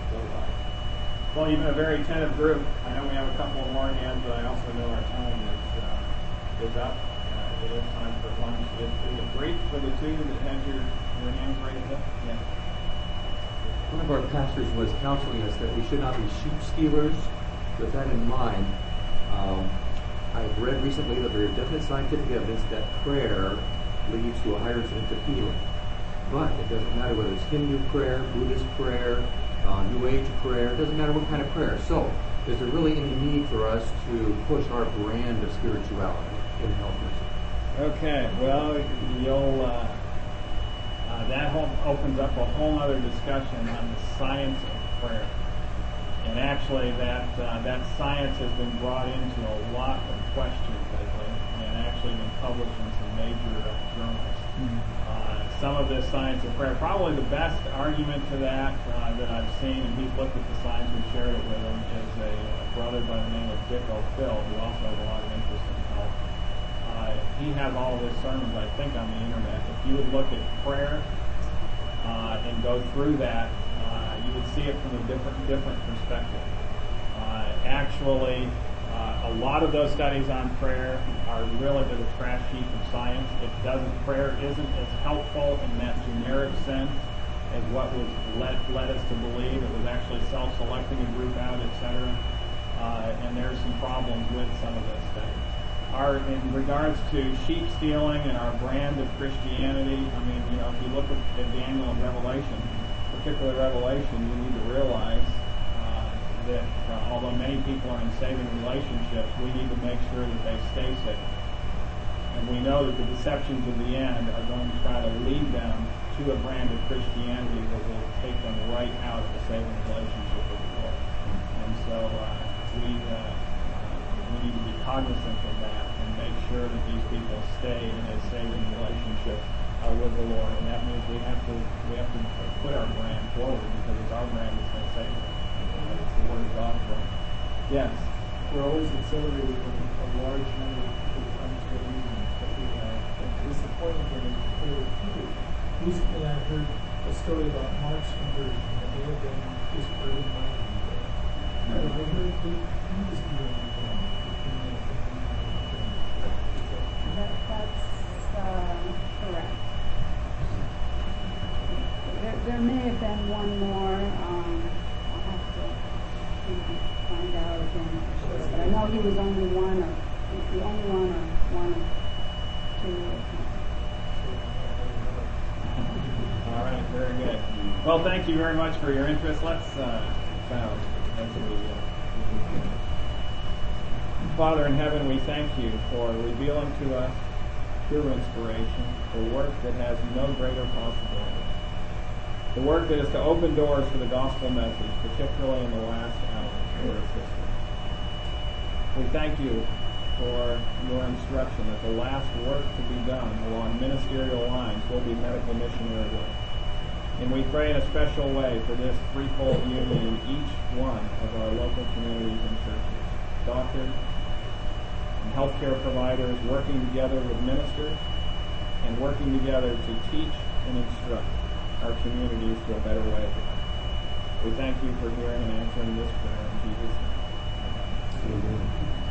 Well, you've been a very attentive group. I know we have a couple more hands, but I also know our time is uh, is up. Uh, it is time for lunch. Is, is it great for the two that had your your hands raised up? Yeah. One of our pastors was counseling us that we should not be sheep stealers. With that in mind, um, I've read recently that there is definite scientific evidence that prayer leads to a higher incidence of healing. But it doesn't matter whether it's Hindu prayer, Buddhist prayer, uh, New Age prayer, it doesn't matter what kind of prayer. So, is there really any need for us to push our brand of spirituality in health nursing? Okay, well, you'll, uh, uh, that whole, opens up a whole other discussion on the science of prayer. And actually, that, uh, that science has been brought into a lot of questions lately and actually been published in some major uh, some of this science of prayer, probably the best argument to that uh, that I've seen, and he's looked at the science and shared it with him, is a, a brother by the name of Dick O'Phil, who also has a lot of interest in health. Uh, he has all of his sermons, I think, on the internet. If you would look at prayer uh, and go through that, uh, you would see it from a different different perspective. Uh, actually, a lot of those studies on prayer are really the trash heap of science. It doesn't prayer isn't as helpful in that generic sense as what was led led us to believe. It was actually self-selecting a group out, etc. Uh, and there's some problems with some of those studies our in regards to sheep stealing and our brand of Christianity, I mean, you know, if you look at, Daniel and Revelation, particularly Revelation, you need to realize that uh, although many people are in saving relationships, we need to make sure that they stay safe. And we know that the deceptions of the end are going to try to lead them to a brand of Christianity that will take them right out of the saving relationship with the Lord. And so uh, we uh, we need to be cognizant of that and make sure that these people stay in a saving relationship uh, with the Lord. And that means we have to we have to put our brand forward because it's our brand that's going to save us. It's the Word of God for us. Yes. We're always exhilarated when a large number of people come to a meeting that we have, and disappointed when they clear few. Recently, I heard a story about Mark's conversion, that may have been his urban mind. I heard that he was doing That, that's, uh, correct. There, there may have been one more, um, find out again. But I know he was only one of, the only one or one of two. All right. Very good. Well, thank you very much for your interest. Let's uh, bow as we. Uh, Father in heaven, we thank you for revealing to us through inspiration the work that has no greater possibility. The work that is to open doors for the gospel message, particularly in the last We thank you for your instruction that the last work to be done along ministerial lines will be medical missionary work. And we pray in a special way for this threefold union in each one of our local communities and churches. Doctors, and healthcare providers working together with ministers and working together to teach and instruct our communities to a better way of life. We thank you for hearing and answering this prayer Jesus' Amen.